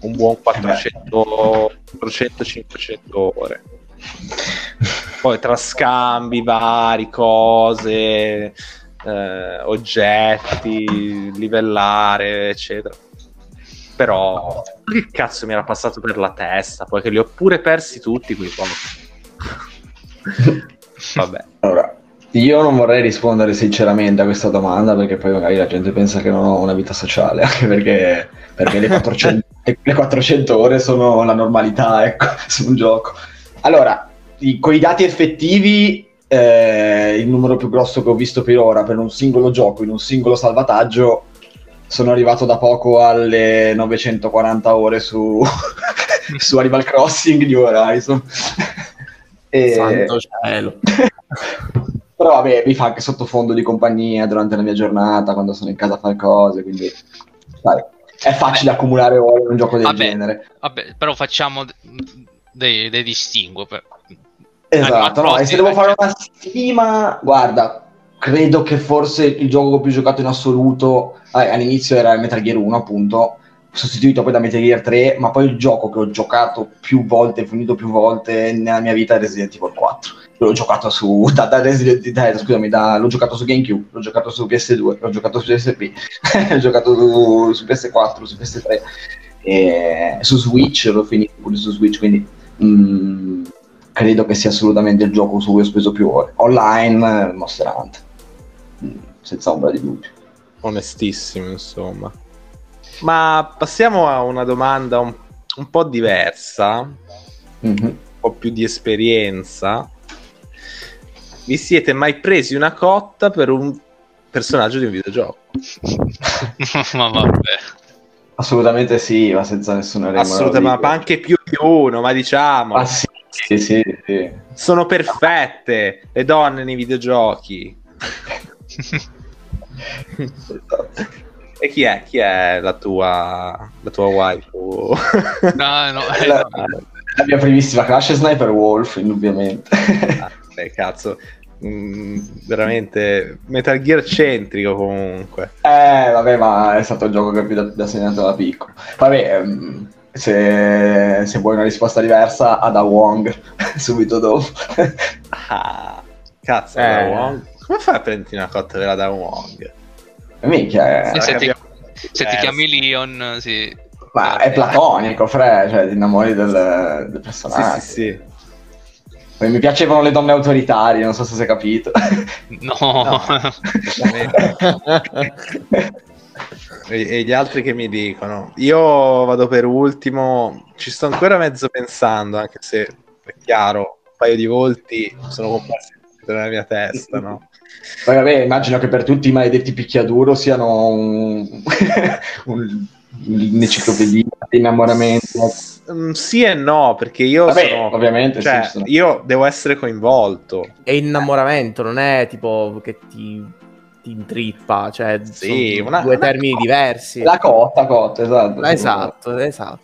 un buon 400, 400-500 ore. Poi tra scambi vari, cose, eh, oggetti, livellare, eccetera però che cazzo mi era passato per la testa? Poi che li ho pure persi tutti quei pochi. Vabbè. Allora, io non vorrei rispondere sinceramente a questa domanda perché poi magari la gente pensa che non ho una vita sociale, anche perché, perché le, 400, le 400 ore sono la normalità, ecco, su un gioco. Allora, i, con i dati effettivi eh, il numero più grosso che ho visto per ora per un singolo gioco in un singolo salvataggio sono arrivato da poco alle 940 ore su, su Animal Crossing New Horizon. e... Santo cielo. Però vabbè, mi fa anche sottofondo di compagnia durante la mia giornata, quando sono in casa a fare cose, quindi sai, è facile accumulare ore in un gioco del Vabbè. genere. Vabbè, però facciamo dei, dei distinguo. per- Esatto, no, e se devo fare una stima, guarda, credo che forse il gioco più giocato in assoluto eh, all'inizio era Metal Gear 1, appunto, sostituito poi da Metal Gear 3, ma poi il gioco che ho giocato più volte, finito più volte nella mia vita è Resident Evil 4. L'ho giocato su da, da Resident Evil, scusami, da- l'ho giocato su GameCube, l'ho giocato su PS2, l'ho giocato su PSP, l'ho giocato su, su PS4, su PS3 e su Switch, l'ho finito pure su Switch, quindi mm, credo che sia assolutamente il gioco su cui ho speso più ore. Online, eh, Monster Hunter, senza ombra di dubbio. Onestissimo, insomma. Ma passiamo a una domanda un, un po' diversa, un Mhm. po' più di esperienza. Vi siete mai presi una cotta per un personaggio di un videogioco? ma vabbè. Assolutamente sì, ma senza nessuna remora. Assolutamente, ma anche più di uno, ma diciamo. Ah, sì, sì, sì, sì. Sono perfette le donne nei videogiochi. E chi è? Chi è la tua, la tua waifu? No, no, eh, La, no. la mia primissima Crash è Sniper Wolf, indubbiamente. Ah, beh, cazzo, Mm, veramente Metal Gear centrico comunque. Eh, vabbè, ma è stato il gioco che più da, da segnato da piccolo. Vabbè, ehm, se, se vuoi una risposta diversa, Ada Wong, subito dopo. Ah, cazzo, Eh. Da Wong. Come fai a prenderti una cotta della Da Wong? Minchia, Sì, è, se ti, abbiamo- se ti Eh, chiami Leon, sì. ma è platonico, Fre, cioè ti innamori del, del Sì, personaggio. sì, sì. Poi Mi piacevano le donne autoritarie, non so se si è capito. No, No. E, e gli altri che mi dicono? Io vado per ultimo, ci sto ancora mezzo pensando, anche se è chiaro, un paio di volti sono comparsi nella mia testa, no? Poi vabbè, immagino che per tutti i maledetti picchiaduro siano un, un, un'enciclopedia di innamoramenti. Mm, sì e no, perché io Vabbè, sono... ovviamente, cioè, sì, sono- io devo essere coinvolto. È innamoramento, non è tipo che ti, ti intrippa, cioè Sì, sono una- due una termini cotta. diversi. La cotta, cotta, esatto. Esatto, esatto.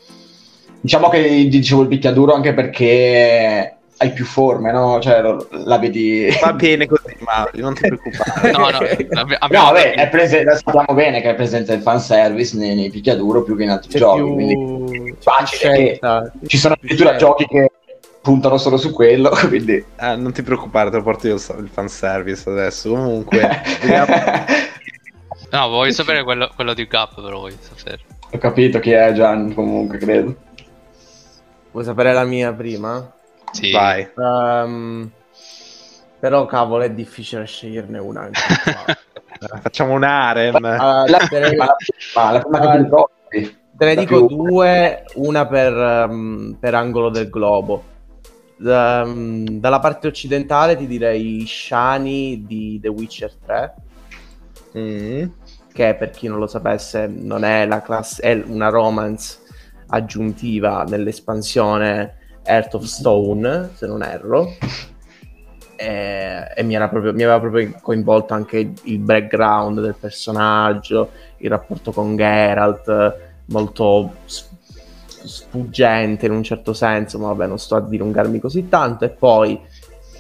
Diciamo che dicevo il picchiaduro anche perché hai più forme, no? Cioè, la vedi... Va bene così, Mario, non ti preoccupare. no, no. abbi- No, abbiamo vabbè, detto- è prese- sappiamo bene che è presente il fanservice nei, nei picchiaduro più che in altri C'è giochi. più, quindi c'è facile ci sono addirittura scelta. giochi che puntano solo su quello, quindi... Eh, non ti preoccupare, te lo porto io il il fanservice adesso. Comunque, vediamo- No, voglio sapere quello, quello di Gap, però voglio sapere. Ho capito chi è Gian, comunque, credo. Vuoi sapere la mia prima? Sì. vai. Ehm, però cavolo è difficile sceglierne una. anche. Eh, Facciamo un harem. Allora, La, te, ne, ma la, ma la prima che ti ricordi. te ne dico più- due, una per, ehm, per angolo del globo. Ehm, dalla parte occidentale ti direi Shani di The Witcher 3, Mm. che per chi non lo sapesse non è la classe, è una romance aggiuntiva nell'espansione Earth of Stone, se non erro. E, e mi, proprio, mi aveva proprio coinvolto anche il, background del personaggio, il rapporto con Geralt, molto sfuggente in un certo senso, ma vabbè, non sto a dilungarmi così tanto. E poi,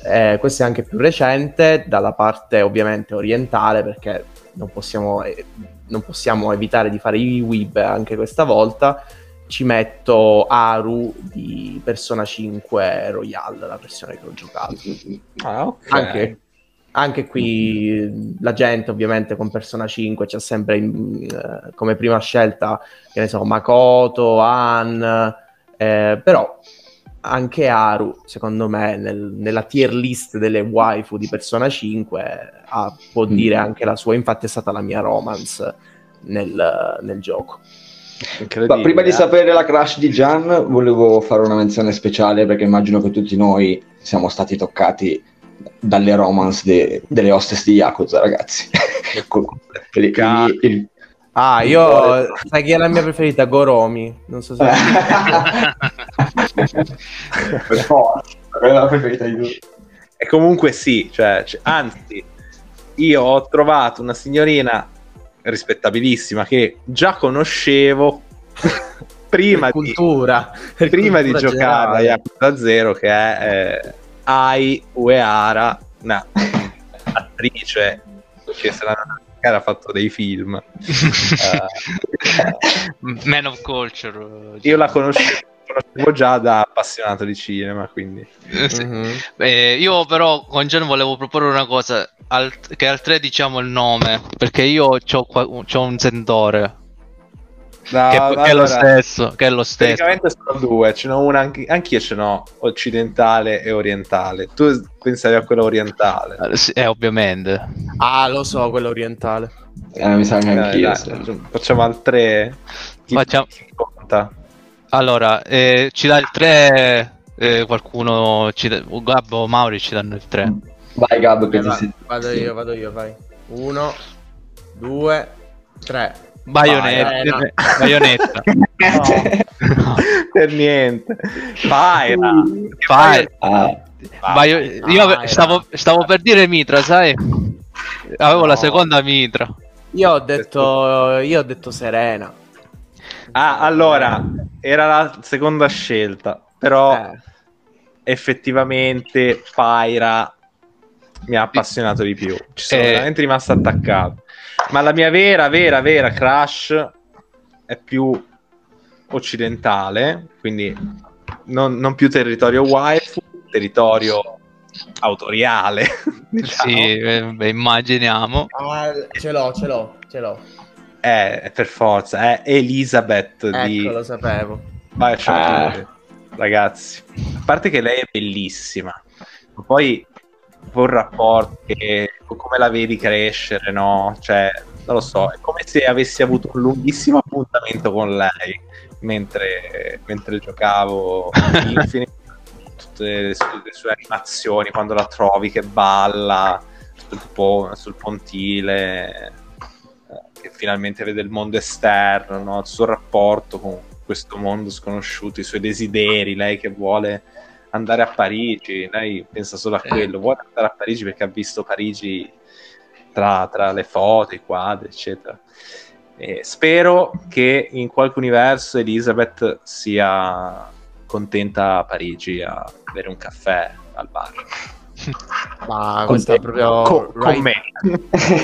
eh, questo è anche più recente, dalla parte ovviamente orientale, perché non possiamo, eh, non possiamo evitare di fare i weeb anche questa volta. Ci metto Aru di Persona 5 Royal, la versione che ho giocato. Ah, ok. Anche, anche qui la gente ovviamente con Persona 5 c'è sempre eh, come prima scelta, che ne so, Makoto, Han, eh, però anche Aru, secondo me, nel- nella tier list delle waifu di Persona 5 ha- può Mm. dire anche la sua, infatti è stata la mia romance nel, nel gioco. Ma prima di eh. sapere la crash di Gian, volevo fare una menzione speciale perché immagino che tutti noi siamo stati toccati dalle romance de- delle hostess di Yakuza, ragazzi. Il- il- il- Ah, io sai chi è la mia preferita? Goromi. Non so se per forza, è la preferita di tutti. E comunque sì, cioè, c- anzi, io ho trovato una signorina rispettabilissima che già conoscevo prima per di, cultura, per prima di giocare a. Yakuza 0 che è eh, Ai Uehara, una attrice che se la ha fatto dei film. Eh, Man of Culture. io la conoscevo, conoscevo già da appassionato di cinema, quindi Eh, sì. Mhm. Eh, io però con Gian volevo proporre una cosa, al- che al 3 diciamo il nome, perché io ho un sentore, Da- che, che è lo allora, stesso, che è lo stesso. Tecnicamente sono due, ce n'ho una anche, anch'io ce n'ho occidentale e orientale. Tu pensavi a quella orientale. Eh, sì, eh, ovviamente. Ah, lo so, quello orientale. Eh, mi sa che Dai, anch'io. dai, sì. facciamo altre. Chi, Facciamo- chi conta? Allora, eh, ci dà il 3, eh, qualcuno, ci dà, Gabbo o Mauri ci danno il 3. Vai Gab, che Eh, ti va- sei... vado io, vado io, vai. Uno, due, tre. Baionetta. Vai, Baionetta. No, per niente. Paira. Fai- Ah, Baio- io stavo, stavo per dire Mitra, sai? Avevo la No. seconda Mitra. Io ho detto, io ho detto Serena. Ah, allora, era la seconda scelta, però Eh, effettivamente Paira mi ha appassionato di più. Ci sono Eh. veramente rimasto attaccato. Ma la mia vera, vera, vera crush è più occidentale, quindi non, non più territorio waifu, territorio autoriale. diciamo. Sì, eh, beh, immaginiamo. ah, ce l'ho, ce l'ho, ce l'ho. È, per forza, è Elizabeth di Ecco, lo sapevo. Bioshock Ah. 2, ragazzi. A parte che lei è bellissima, ma poi un rapporto che come la vedi crescere, no? Cioè, non lo so, è come se avessi avuto un lunghissimo appuntamento con lei mentre, mentre giocavo Infinite, tutte le sue, le sue animazioni, quando la trovi che balla sul, po- sul pontile, eh, che finalmente vede il mondo esterno, no? il suo rapporto con questo mondo sconosciuto, i suoi desideri, lei che vuole andare a Parigi, lei pensa solo a quello, vuole andare a Parigi perché ha visto Parigi tra, tra le foto, i quadri, eccetera. E spero che in qualche universo Elizabeth sia contenta a Parigi a bere un caffè al bar. Ma Con questo è proprio, Co- con right, me.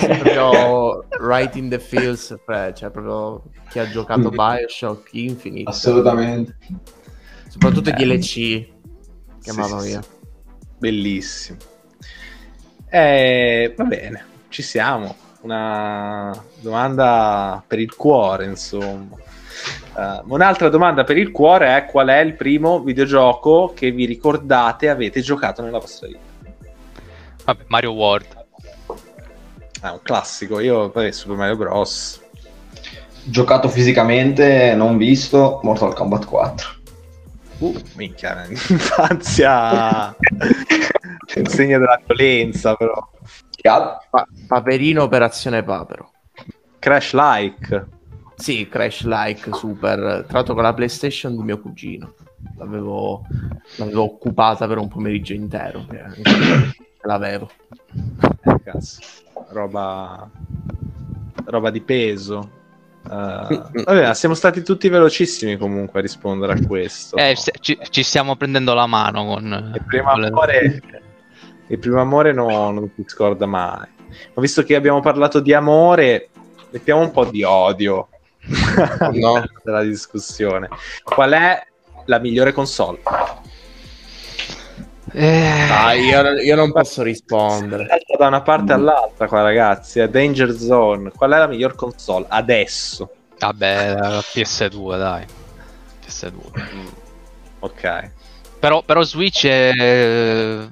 è proprio right in the feels, cioè, cioè proprio chi ha giocato Bioshock Infinite. Assolutamente. Soprattutto DLC. Che Sì, sì, mia. sì. Bellissimo. Eh, va bene, ci siamo. Una domanda per il cuore, insomma. Eh, un'altra domanda per il cuore è qual è il primo videogioco che vi ricordate avete giocato nella vostra vita? Vabbè, Mario World. È un classico, io poi Super Mario Bros. Giocato fisicamente, non visto, Mortal Kombat 4. Uh, minchia, infanzia segno della violenza, però. Pa- Paperino Operazione Papero. Crash Like. Sì, Crash Like Super. Tra l'altro con la PlayStation di mio cugino. L'avevo, l'avevo occupata per un pomeriggio intero. eh, L'avevo. Cazzo, roba, roba di peso. Eh, vabbè, siamo stati tutti velocissimi comunque a rispondere a questo. Eh, ci, ci stiamo prendendo la mano con... il primo amore, il primo amore no- non si scorda mai. Ma visto che abbiamo parlato di amore, mettiamo un po' di odio No. della discussione. Qual è la migliore console? Eh, Dai, io, io non posso rispondere. Da una parte all'altra qua ragazzi, è Danger Zone. Qual è la miglior console adesso? vabbè, la PS2, dai. PS2. Ok. Però, però Switch è...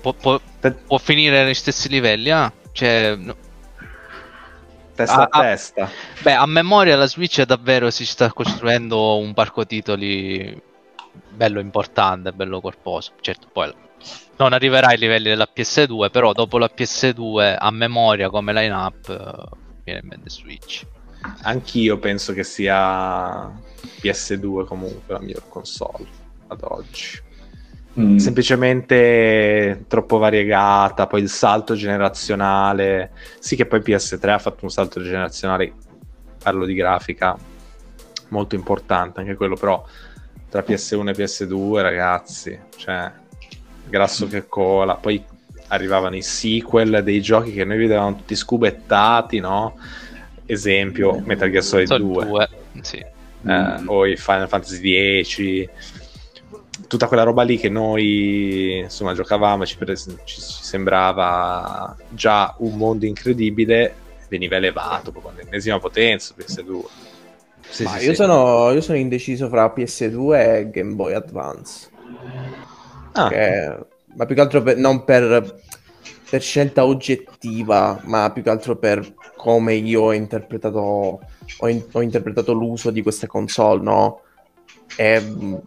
Può, può- può finire negli stessi livelli, ah? Cioè, no- Testa Ah, a ah. testa. beh, a memoria la Switch è davvero si sta costruendo un parco titoli bello importante, bello corposo. Certo, poi non arriverà ai livelli della PS2, però dopo la PS2 a memoria come line-up eh, viene in mente Switch. Anch'io penso che sia PS2 comunque la miglior console ad oggi. Mm. Semplicemente troppo variegata, poi il salto generazionale. Sì che poi PS3 ha fatto un salto generazionale, parlo di grafica, molto importante anche quello, però tra PS1 e PS2 ragazzi, cioè grasso che cola, poi arrivavano i sequel dei giochi che noi vedevamo tutti scubettati, no? Esempio, Metal Gear Solid Solid 2, 2, sì. eh, o i Final Fantasy X, tutta quella roba lì che noi insomma giocavamo e ci, pres- ci sembrava già un mondo incredibile, veniva elevato proprio all'ennesima potenza PS2. Sì, sì, io, sì. Sono, io sono indeciso fra PS2 e Game Boy Advance. Ah, Che- ma più che altro per- non per, per scelta oggettiva, ma più che altro per come io ho interpretato, ho, in- ho interpretato l'uso di queste console, no? E,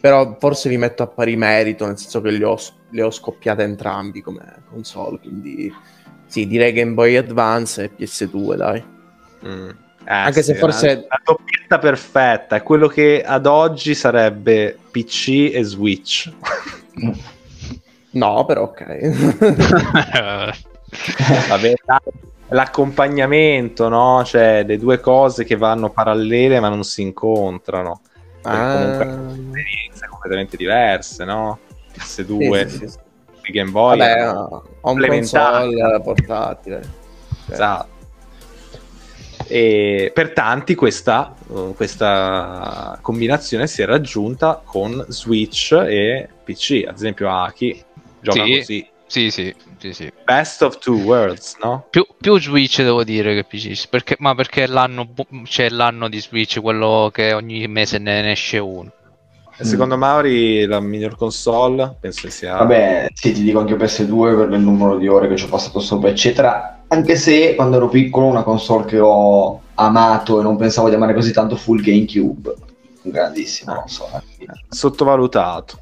però forse li metto a pari merito, nel senso che li ho, le ho scoppiate entrambi come console, quindi sì, direi Game Boy Advance e PS2, dai. mm. Eh, Anche se sì, forse- una- la doppietta perfetta è quello che ad oggi sarebbe PC e Switch. No, però ok. Vabbè, l'accompagnamento, no? Cioè, le due cose che vanno parallele ma non si incontrano. Ah. comunque esperienze completamente diverse, no? PS2, Sì, sì, sì. Game Boy. Vabbè, erano ho un complementari. console portatile. Cioè, Esatto. E per tanti questa, uh, questa combinazione si è raggiunta con Switch e PC. Ad esempio Aki gioca Sì. così. Sì, sì, sì, sì. Best of two worlds, no? Più, più Switch devo dire che PC, perché, ma perché l'anno, c'è l'anno di Switch, quello che ogni mese ne, esce uno. E secondo Mauri la miglior console penso che sia... Vabbè, sì, ti dico anche PS2 per il numero di ore che ci ho passato sopra, eccetera. Anche se quando ero piccolo una console che ho amato e non pensavo di amare così tanto fu il GameCube. Un grandissimo Ah. console. sottovalutato.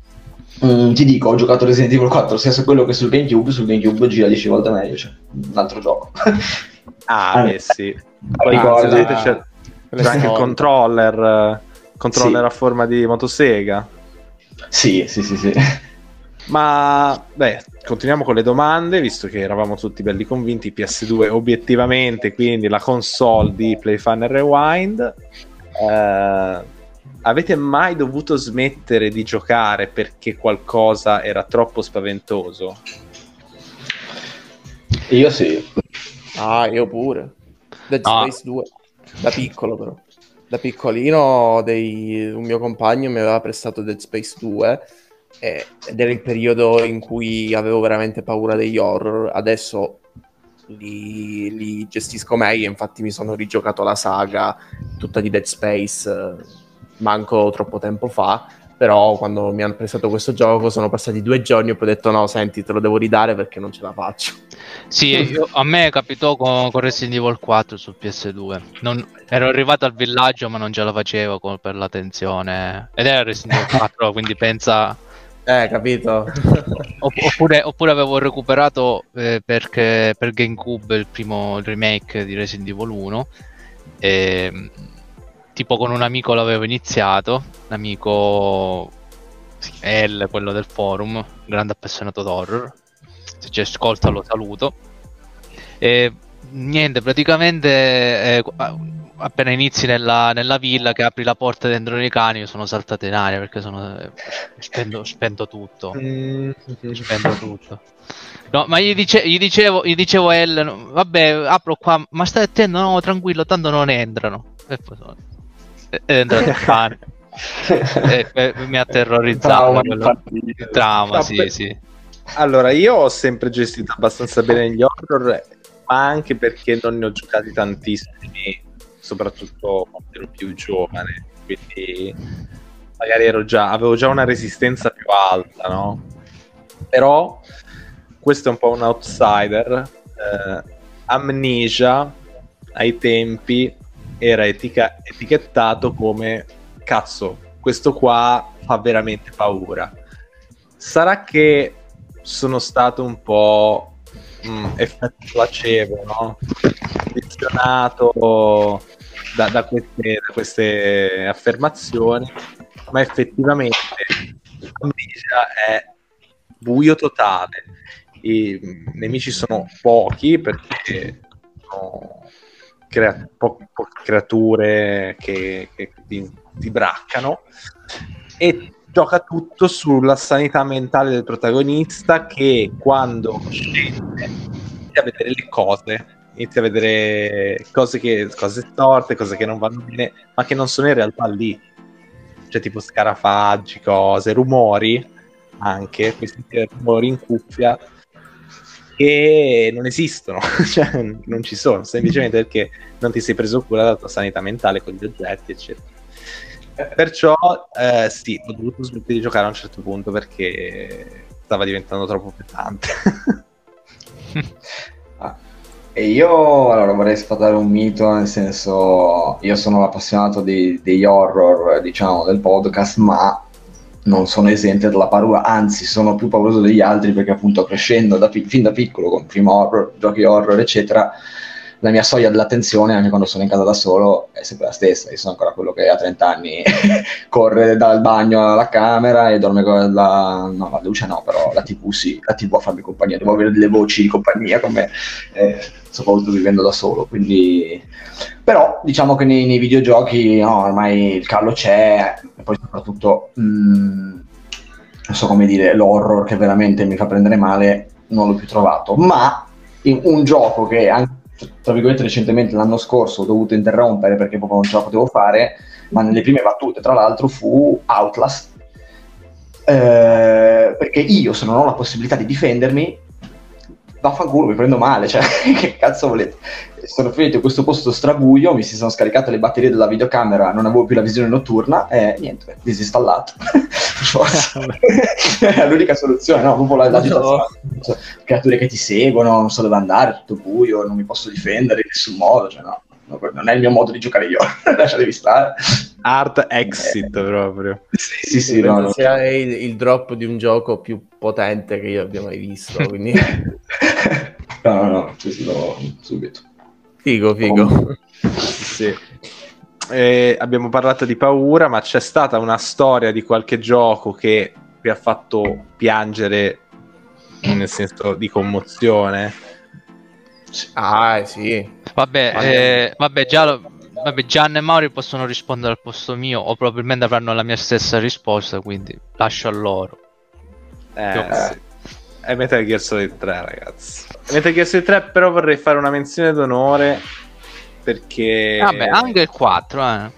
Mm, ti dico, ho giocato Resident Evil 4 sia su quello che sul GameCube, sul GameCube gira 10 volte meglio, cioè un altro gioco. Ah, Ah, beh sì. Poi vedete c'è, quelle c'è anche il controller, eh, controller Sì. a forma di motosega. sì, sì, sì, sì. Ma beh, continuiamo con le domande, visto che eravamo tutti belli convinti, PS2 obiettivamente, quindi la console di Play Fun e Rewind. Eh, avete mai dovuto smettere di giocare perché qualcosa era troppo spaventoso? Io sì. Ah, io pure. Dead Ah. Space 2. Da piccolo però. Da piccolino dei- un mio compagno mi aveva prestato Dead Space 2 ed era il periodo in cui avevo veramente paura degli horror. Adesso li, li gestisco meglio, infatti mi sono rigiocato la saga tutta di Dead Space eh, manco troppo tempo fa. Però quando mi hanno prestato questo gioco sono passati due giorni e poi ho detto no, senti, te lo devo ridare perché non ce la faccio. Sì, io- a me capitò con, con Resident Evil 4 sul PS2. Non- ero arrivato al villaggio, ma non ce la facevo con- per la tensione. Ed era Resident Evil 4, quindi pensa. Eh, capito? opp- oppure, oppure avevo recuperato eh, perché, per GameCube il primo remake di Resident Evil 1. E, tipo con un amico l'avevo iniziato. Un amico L, quello del forum, grande appassionato d'horror. Se ci ascolta lo saluto. E niente, praticamente eh, appena inizi nella, nella villa che apri la porta dentro nei cani, io sono saltato in aria perché sono eh, spendo, spendo tutto. Spendo tutto. No, ma gli, dice- gli dicevo, gli dicevo a Ellen, vabbè, apro qua, ma stai attento, no, tranquillo, tanto non entrano. E poi sono... Ed è entrato il cane. E- e mi ha terrorizzato. Trauma. Il trauma, No, sì, per- sì. Allora, io ho sempre gestito abbastanza bene gli horror, ma anche perché non ne ho giocati tantissimi, soprattutto quando ero più giovane, quindi magari già, avevo già una resistenza più alta, no? Però questo è un po' un outsider. eh, Amnesia ai tempi era etica- etichettato come cazzo, questo qua fa veramente paura. Sarà che sono stato un po' mh, effetto placebo, no? Condizionato da, da, queste, da queste affermazioni, ma effettivamente Amnesia è buio totale. I nemici sono pochi perché sono crea- po- po- creature che, che ti, ti braccano e gioca tutto sulla sanità mentale del protagonista che quando scende a vedere le cose inizia a vedere cose, che, cose storte, cose che non vanno bene, ma che non sono in realtà lì. Cioè tipo scarafaggi, cose, rumori anche, questi rumori in cuffia che non esistono, cioè non ci sono, semplicemente perché non ti sei preso cura della tua sanità mentale con gli oggetti, eccetera. Perciò eh, sì, ho dovuto smettere di giocare a un certo punto perché stava diventando troppo pesante. ah, e io allora vorrei sfatare un mito, nel senso, io sono appassionato di, degli horror, diciamo, del podcast, ma non sono esente dalla paura, anzi sono più pauroso degli altri perché appunto crescendo da, fin da piccolo con film horror, giochi horror, eccetera, la mia soglia dell'attenzione anche quando sono in casa da solo è sempre la stessa. Io sono ancora quello che a 30 anni corre dal bagno alla camera e dorme con la, no, la luce no, però la TV sì, la TV a farmi compagnia, devo avere delle voci di compagnia con me, eh, soprattutto vivendo da solo. Quindi... Però diciamo che nei, nei videogiochi no, ormai il callo c'è e poi soprattutto... Mh, mm, non so come dire, l'horror che veramente mi fa prendere male non l'ho più trovato, ma un gioco che anche tra virgolette recentemente l'anno scorso ho dovuto interrompere perché proprio non ce la potevo fare, ma nelle prime battute tra l'altro fu Outlast, eh, perché io se non ho la possibilità di difendermi vaffanculo, mi prendo male, cioè, che cazzo volete? Sono finito in questo posto strabuio, mi si sono scaricate le batterie della videocamera, non avevo più la visione notturna e niente, disinstallato. è l'unica soluzione, no? Proprio la, la no. creature che ti seguono, non so dove andare, tutto buio, non mi posso difendere in nessun modo, cioè no non è il mio modo di giocare io, lasciatevi stare. Art exit eh. proprio. Sì, sì, sì. No, no. Sia il, il, drop di un gioco più potente che io abbia mai visto, quindi... no, no, no, ci sono subito. Figo, figo. Oh. sì. Eh, abbiamo parlato di paura, ma c'è stata una storia di qualche gioco che vi ha fatto piangere nel senso di commozione? Ah, sì. Vabbè, eh, vabbè, già, vabbè, Gian e Mauri possono rispondere al posto mio o probabilmente avranno la mia stessa risposta, quindi lascio a loro. Eh, sì. È Metal Gear Solid 3, ragazzi. Metal Gear Solid 3, però vorrei fare una menzione d'onore perché... Vabbè, anche il 4, eh.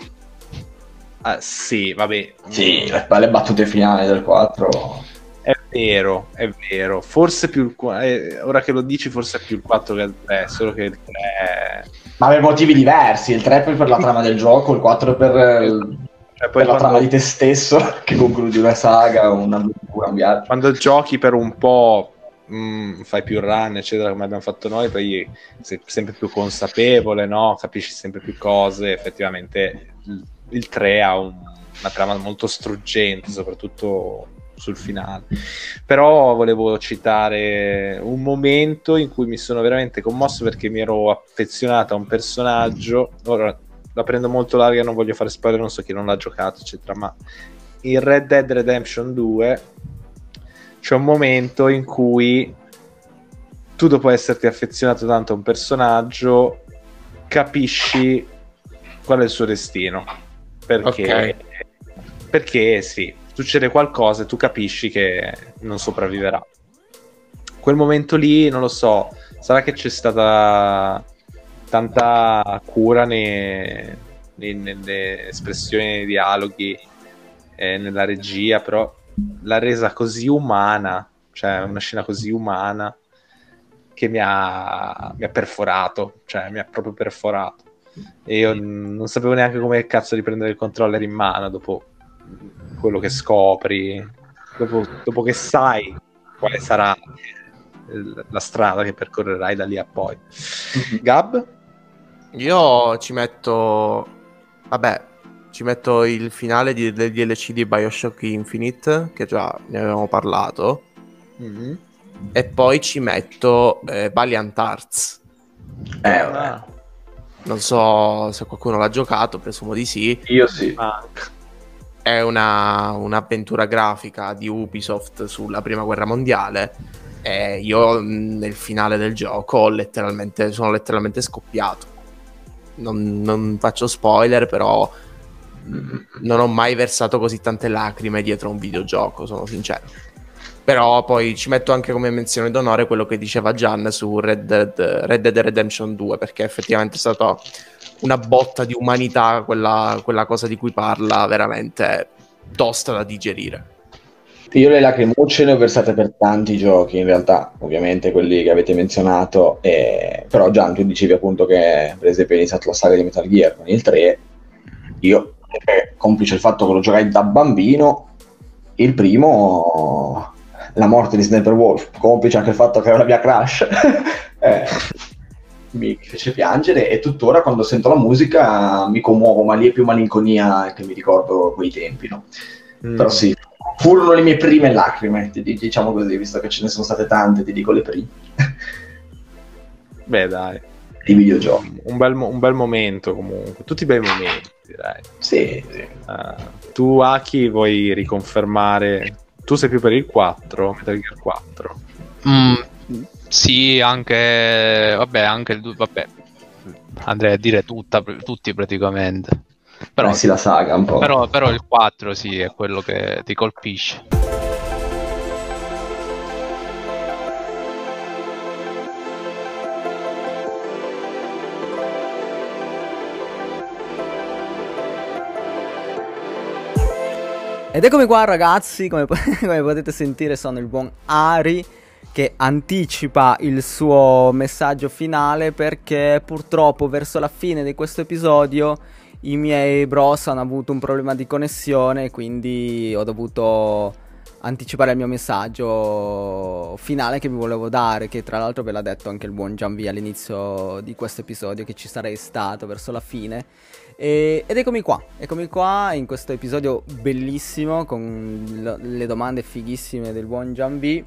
Ah, sì, vabbè. Sì, le, le battute finali del 4 è vero, è vero. Forse più il 4, eh, ora che lo dici, forse è più il 4 che il 3, solo che il 3... Ma per motivi diversi, il 3 è per la trama del gioco, il 4 è per, cioè, per la trama di te stesso, che concludi una saga, un'avventura, un viaggio. Quando giochi per un po'... Mm, fai più run, eccetera, come abbiamo fatto noi, poi sei sempre più consapevole, no? capisci sempre più cose. Effettivamente il, il 3 ha un, una trama molto struggente, soprattutto sul finale. Però volevo citare un momento in cui mi sono veramente commosso perché mi ero affezionato a un personaggio. Ora la prendo molto larga, non voglio fare spoiler, non so chi non l'ha giocato, eccetera. Ma in Red Dead Redemption 2 c'è un momento in cui tu, dopo esserti affezionato tanto a un personaggio, capisci qual è il suo destino. Perché, okay. perché sì, succede qualcosa e tu capisci che non sopravviverà. Quel momento lì, non lo so, sarà che c'è stata tanta cura nei, nei, nelle espressioni, nei dialoghi, eh, nella regia, però l'ha resa così umana, cioè una scena così umana che mi ha, mi ha perforato, cioè mi ha proprio perforato. E io non sapevo neanche come cazzo di prendere il controller in mano dopo quello che scopri, dopo, dopo che sai quale sarà la strada che percorrerai da lì a poi. Mhm. Gab? Io ci metto, vabbè, ci metto il finale di, del DLC di Bioshock Infinite, che già ne avevamo parlato, Mm-hmm. e poi ci metto eh, Valiant Arts. Eh, Ah, vabbè. Non so se qualcuno l'ha giocato, presumo di sì. Io sì. Manca. È una, un'avventura grafica di Ubisoft sulla prima guerra mondiale. E io mh, nel finale del gioco ho letteralmente, sono letteralmente scoppiato. Non, non faccio spoiler, però non ho mai versato così tante lacrime dietro a un videogioco, sono sincero. Però poi ci metto anche come menzione d'onore quello che diceva Gian su Red Dead, Red Dead Redemption 2, perché effettivamente è stata una botta di umanità quella, quella cosa di cui parla, veramente tosta da digerire. Io le lacrimucce ne ho versate per tanti giochi, in realtà, ovviamente quelli che avete menzionato, e- però Gian, tu dicevi appunto che per esempio hai iniziato la saga di Metal Gear con il 3, io, eh, complice il fatto che lo giocai da bambino, il primo, la morte di Sniper Wolf, complice anche il fatto che era la mia crush, eh, mi fece piangere e tuttora quando sento la musica mi commuovo, ma lì è più malinconia che mi ricordo quei tempi, no? Mm. Però sì, furono le mie prime lacrime, diciamo così, visto che ce ne sono state tante, ti dico le prime, Beh, dai. di videogiochi. Un bel, un bel momento comunque. Tutti bei momenti, direi. Sì, sì. Ah, tu, Aki, vuoi riconfermare? Tu sei più per il 4, Metal Gear 4. Mm, sì, anche, vabbè, anche il, vabbè, andrei a dire tutta, tutti praticamente. Però, Però sì, la saga un po'. però, però il 4 sì, è quello che ti colpisce. Ed eccomi qua ragazzi, come, come potete sentire sono il buon Ari che anticipa il suo messaggio finale perché purtroppo verso la fine di questo episodio i miei bros hanno avuto un problema di connessione quindi ho dovuto anticipare il mio messaggio finale che vi volevo dare che tra l'altro ve l'ha detto anche il buon Gianvi all'inizio di questo episodio che ci sarei stato verso la fine e- ed eccomi qua, eccomi qua in questo episodio bellissimo con lo- le domande fighissime del buon Gianvi,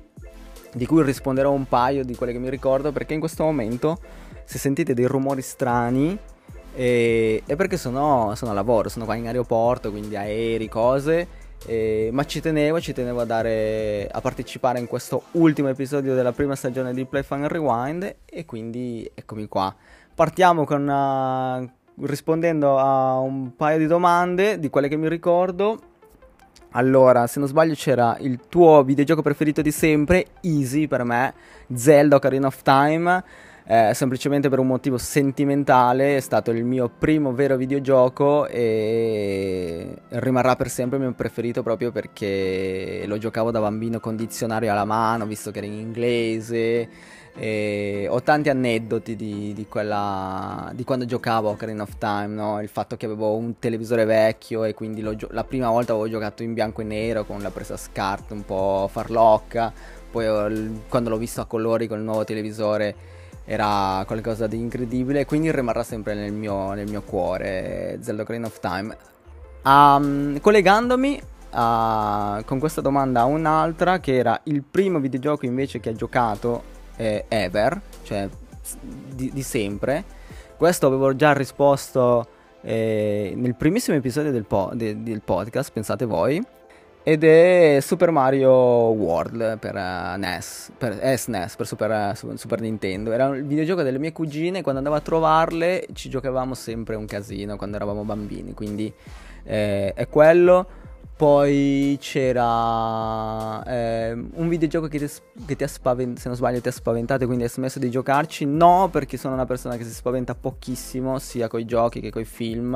di cui risponderò un paio di quelle che mi ricordo perché in questo momento se sentite dei rumori strani eh, è perché sono, sono a lavoro, sono qua in aeroporto, quindi aerei, cose, eh, ma ci tenevo, ci tenevo a, dare, a partecipare in questo ultimo episodio della prima stagione di Play Fun Rewind e quindi eccomi qua. Partiamo con, uh, rispondendo a un paio di domande di quelle che mi ricordo. Allora, se non sbaglio c'era il tuo videogioco preferito di sempre, Easy per me, Zelda Ocarina of Time, eh, semplicemente per un motivo sentimentale, è stato il mio primo vero videogioco e rimarrà per sempre il mio preferito proprio perché lo giocavo da bambino con dizionario alla mano, visto che era in inglese, e ho tanti aneddoti di, di quella, di quando giocavo a Ocarina of Time, no? il fatto che avevo un televisore vecchio e quindi gio- la prima volta avevo giocato in bianco e nero con la presa SCART un po' farlocca, poi quando l'ho visto a colori con il nuovo televisore era qualcosa di incredibile, quindi rimarrà sempre nel mio, nel mio cuore Zelda Ocarina of Time. Um, collegandomi a- con questa domanda a un'altra, che era il primo videogioco invece che ha giocato eh, ever, cioè di, di sempre. Questo avevo già risposto eh, nel primissimo episodio del, po- de- del podcast, pensate voi. Ed è Super Mario World per eh, NES, per eh, SNES, per Super, Su- Super Nintendo. Era il videogioco delle mie cugine, quando andavo a trovarle ci giocavamo sempre un casino quando eravamo bambini, quindi eh, è quello. Poi c'era eh, un videogioco che ti, che ti ha spaventato, se non sbaglio ti ha spaventato e quindi hai smesso di giocarci. No, perché sono una persona che si spaventa pochissimo, sia coi giochi che coi film.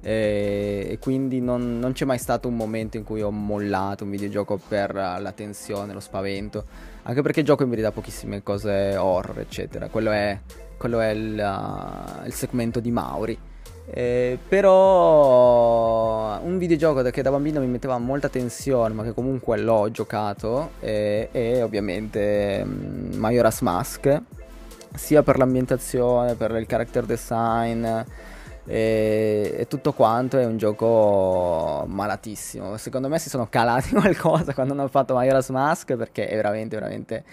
eh, E quindi non, non c'è mai stato un momento in cui ho mollato un videogioco per la tensione, lo spavento. Anche perché gioco in verità pochissime cose horror, eccetera. Quello è, quello è il, uh, il segmento di Mauri. Eh, però un videogioco che da bambino mi metteva molta tensione, ma che comunque l'ho giocato, è, è ovviamente mm, Majora's Mask, sia per l'ambientazione, per il character design, e, e tutto quanto è un gioco malatissimo. Secondo me si sono calati qualcosa quando hanno fatto Majora's Mask perché è veramente, veramente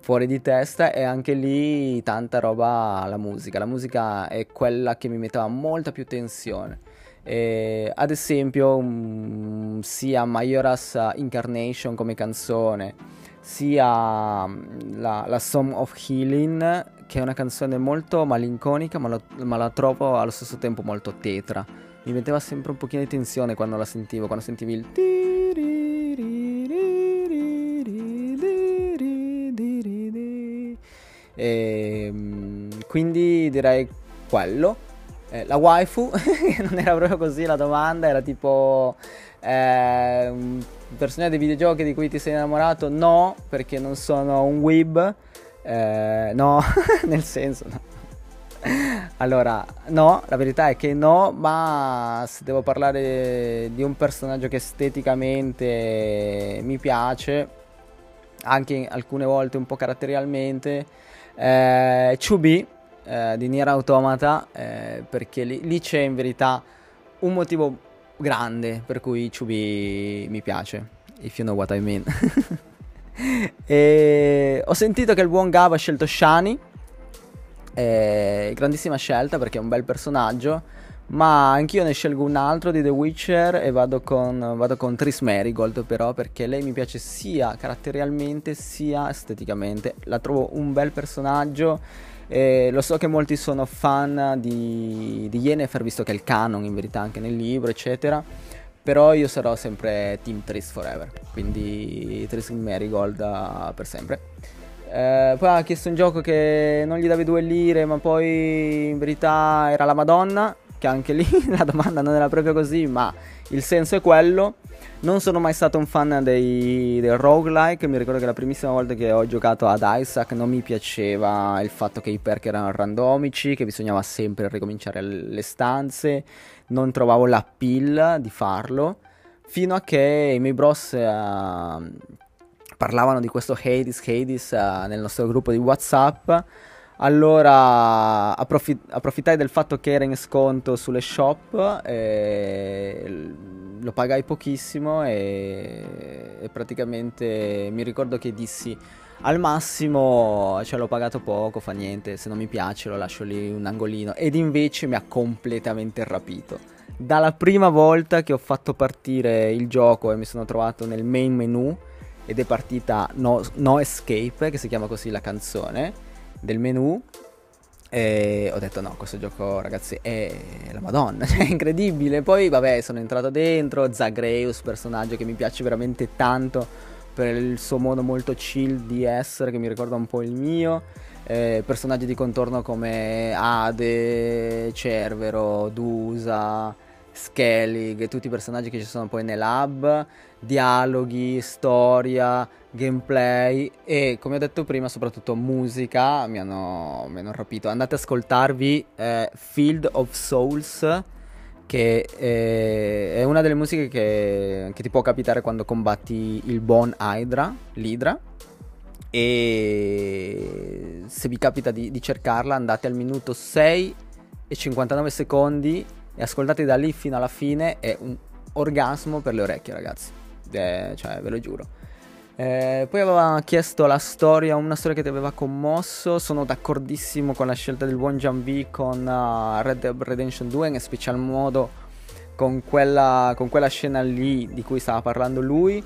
fuori di testa e anche lì tanta roba alla musica. La musica è quella che mi metteva molta più tensione. E, ad esempio, um, sia Majora's Incarnation come canzone, sia mm, la, la Song of Healing, che è una canzone molto malinconica, ma, lo, ma la trovo allo stesso tempo molto tetra. Mi metteva sempre un pochino di tensione quando la sentivo, quando sentivi il e, ehm, quindi direi quello. Eh, la waifu, non era proprio così la domanda, era tipo eh, un personaggio dei videogiochi di cui ti sei innamorato? No, perché non sono un weeb. Eh, no, nel senso no. Allora, no, la verità è che no, ma se devo parlare di un personaggio che esteticamente mi piace, anche alcune volte un po' caratterialmente, eh, 2B eh, di Nier Automata eh, perché lì, lì, c'è in verità un motivo grande per cui 2B mi piace if you know what I mean. E ho sentito che il buon Gav ha scelto Shani. Eh, grandissima scelta perché è un bel personaggio ma anch'io ne scelgo un altro di The Witcher e vado con, vado con Tris Marigold però perché lei mi piace sia caratterialmente sia esteticamente. La trovo un bel personaggio. E lo so che molti sono fan di, di Yennefer visto che è il canon in verità anche nel libro eccetera. Però io sarò sempre Team Tris Forever. Quindi Tris Marigold uh, per sempre. Eh, poi ha chiesto un gioco che non gli davi due lire, ma poi in verità era la Madonna che anche lì la domanda non era proprio così, ma il senso è quello. Non sono mai stato un fan dei, del roguelike, mi ricordo che la primissima volta che ho giocato ad Isaac non mi piaceva il fatto che i perk erano randomici, che bisognava sempre ricominciare le stanze, non trovavo la pill di farlo, fino a che i miei bros uh, parlavano di questo Hades Hades uh, nel nostro gruppo di Whatsapp allora approfitt- approfittai del fatto che era in sconto sulle shop, lo pagai pochissimo e, e praticamente mi ricordo che dissi al massimo ce l'ho pagato poco, fa niente, se non mi piace lo lascio lì un angolino ed invece mi ha completamente rapito. Dalla prima volta che ho fatto partire il gioco e mi sono trovato nel main menu ed è partita No, no Escape, che si chiama così la canzone, del menu e ho detto no, questo gioco ragazzi è la madonna, cioè è incredibile. Poi vabbè sono entrato dentro, Zagreus, personaggio che mi piace veramente tanto per il suo modo molto chill di essere che mi ricorda un po' il mio. Eh, personaggi di contorno come Ade, Cervero, Dusa, Skellig, tutti i personaggi che ci sono poi nell'hub, dialoghi, storia, gameplay e come ho detto prima soprattutto musica mi hanno, mi hanno rapito. Andate ad ascoltarvi eh, Field of Souls che eh, è una delle musiche che, che, ti può capitare quando combatti il buon Hydra, l'Hydra. E se vi capita di, di cercarla andate al minuto 6 e 59 secondi e ascoltate da lì fino alla fine. È un orgasmo per le orecchie ragazzi eh, cioè ve lo giuro eh, poi aveva chiesto la storia, una storia che ti aveva commosso. Sono d'accordissimo con la scelta del buon Gianvi con uh, Red Dead Redemption 2, in special modo con quella, con quella scena lì di cui stava parlando lui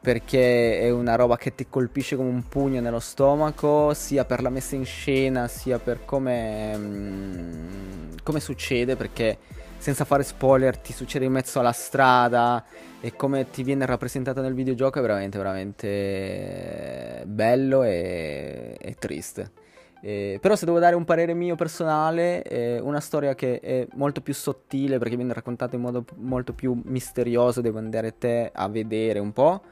perché è una roba che ti colpisce come un pugno nello stomaco, sia per la messa in scena, sia per come, mm, come succede, perché senza fare spoiler ti succede in mezzo alla strada e come ti viene rappresentato nel videogioco è veramente, veramente bello e, e triste. Eh, però se devo dare un parere mio personale, è una storia che è molto più sottile perché viene raccontata in modo molto più misterioso, devo andare te a vedere un po'.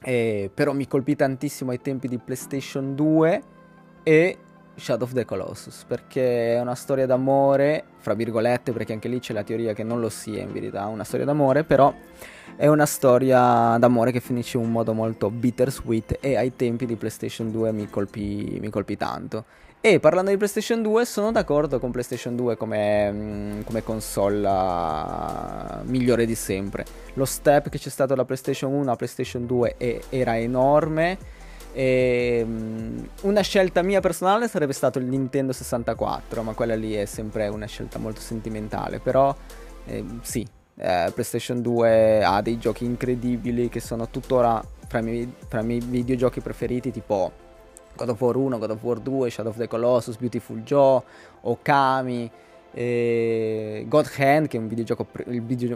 Eh, però mi colpì tantissimo ai tempi di PlayStation 2 e Shadow of the Colossus perché è una storia d'amore, fra virgolette, perché anche lì c'è la teoria che non lo sia in verità, una storia d'amore, però è una storia d'amore che finisce in un modo molto bittersweet e ai tempi di PlayStation 2 mi colpì, mi colpì tanto. E parlando di PlayStation 2, sono d'accordo con PlayStation 2 come, mm, come console migliore di sempre. Lo step che c'è stato da PlayStation 1 a PlayStation 2 è, era enorme. E, um, una scelta mia personale sarebbe stato il Nintendo 64, ma quella lì è sempre una scelta molto sentimentale. Però eh, sì, eh, PlayStation 2 ha dei giochi incredibili che sono tuttora fra i miei, fra i miei videogiochi preferiti, tipo God of War 1, God of War 2, Shadow of the Colossus, Beautiful Joe, Okami, eh, God Hand che è un video,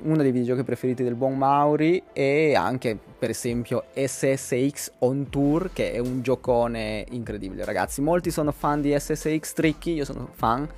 uno dei videogiochi preferiti del buon Mauri e anche per esempio SSX On Tour che è un giocone incredibile ragazzi. Molti sono fan di SSX Tricky, io sono fan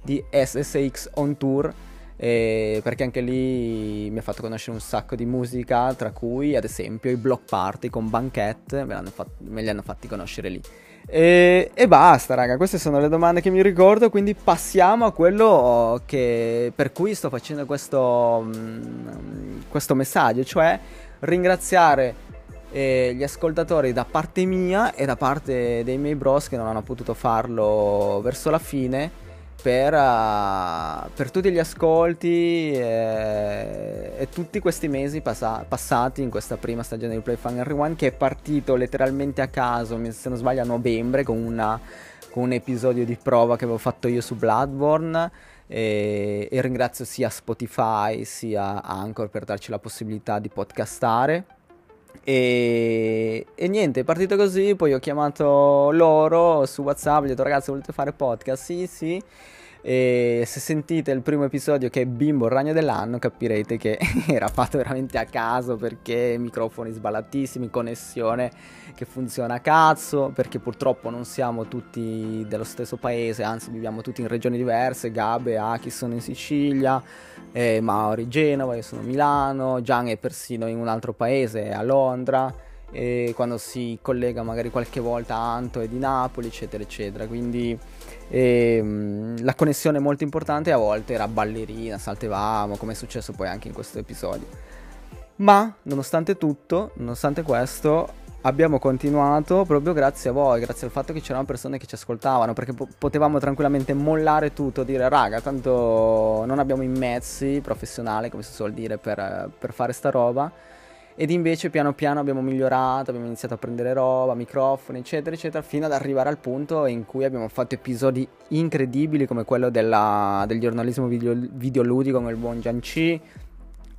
di SSX On Tour eh, perché anche lì mi ha fatto conoscere un sacco di musica, tra cui ad esempio i block party con Banquette, me, me li hanno fatti conoscere lì. E, e, basta, raga. Queste sono le domande che mi ricordo. Quindi passiamo a quello che, per cui sto facendo questo, mm, questo messaggio, cioè ringraziare eh, gli ascoltatori da parte mia e da parte dei miei bros che non hanno potuto farlo verso la fine per, uh, per tutti gli ascolti e, e tutti questi mesi passa- passati in questa prima stagione di Play Fun Rewind che è partito letteralmente a caso, se non sbaglio a novembre, con, una, con un episodio di prova che avevo fatto io su Bloodborne. E, e ringrazio sia Spotify sia Anchor per darci la possibilità di podcastare. E, e, niente, è partito così. Poi ho chiamato loro su WhatsApp. Gli ho detto, ragazzi, volete fare podcast? Sì, sì. E se sentite il primo episodio che è Bimbo il ragno dell'anno, capirete che era fatto veramente a caso perché microfoni sballatissimi, connessione che funziona a cazzo, perché purtroppo non siamo tutti dello stesso paese, anzi viviamo tutti in regioni diverse. Gabe e Aki sono in Sicilia, eh, Mauri Genova, io sono a Milano, Gian è persino in un altro paese, a Londra. E quando si collega magari qualche volta a Anto e di Napoli, eccetera, eccetera. Quindi e, um, la connessione è molto importante a volte era ballerina, saltevamo, come è successo poi anche in questo episodio. Ma, nonostante tutto, nonostante questo, abbiamo continuato proprio grazie a voi, grazie al fatto che c'erano persone che ci ascoltavano, perché po- potevamo tranquillamente mollare tutto, dire raga, tanto non abbiamo i mezzi professionali, come si suol dire, per, per fare sta roba ed invece piano piano abbiamo migliorato, abbiamo iniziato a prendere roba, microfoni, eccetera, eccetera, fino ad arrivare al punto in cui abbiamo fatto episodi incredibili come quello della, del giornalismo video, videoludico con il buon Gianci,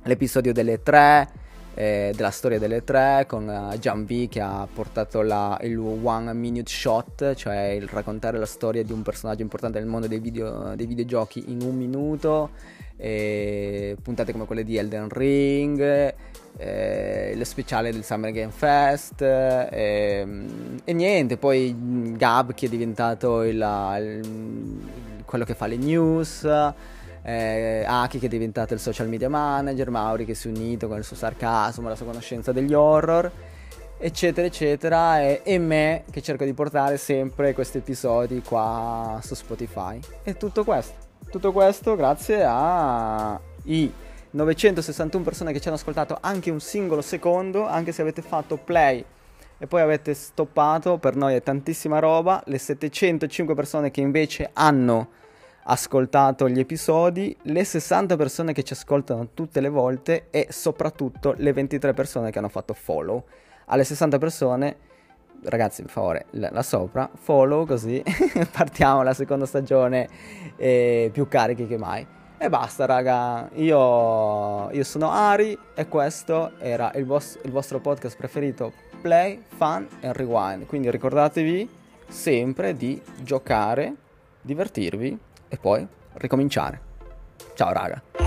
l'episodio delle tre, eh, della storia delle tre con uh, V che ha portato la, il one minute shot, cioè il raccontare la storia di un personaggio importante nel mondo dei, video, dei videogiochi in un minuto, puntate come quelle di Elden Ring eh, lo speciale del Summer Game Fest eh, e niente, poi Gab che è diventato il, il, quello che fa le news, eh, Aki che è diventato il social media manager, Mauri che si è unito con il suo sarcasmo, la sua conoscenza degli horror eccetera eccetera e, e, me che cerco di portare sempre questi episodi qua su Spotify. E tutto questo tutto questo grazie ai 961 persone che ci hanno ascoltato anche un singolo secondo, anche se avete fatto play e poi avete stoppato, per noi è tantissima roba, le 705 persone che invece hanno ascoltato gli episodi, le 60 persone che ci ascoltano tutte le volte e soprattutto le 23 persone che hanno fatto follow. Alle 60 persone, ragazzi per favore, là sopra, follow così partiamo la seconda stagione eh, più carichi che mai. E basta, raga. Io, io sono Ari e questo era il, vos- il vostro podcast preferito Play, Fun e Rewind. Quindi ricordatevi sempre di giocare, divertirvi e poi ricominciare. Ciao, raga.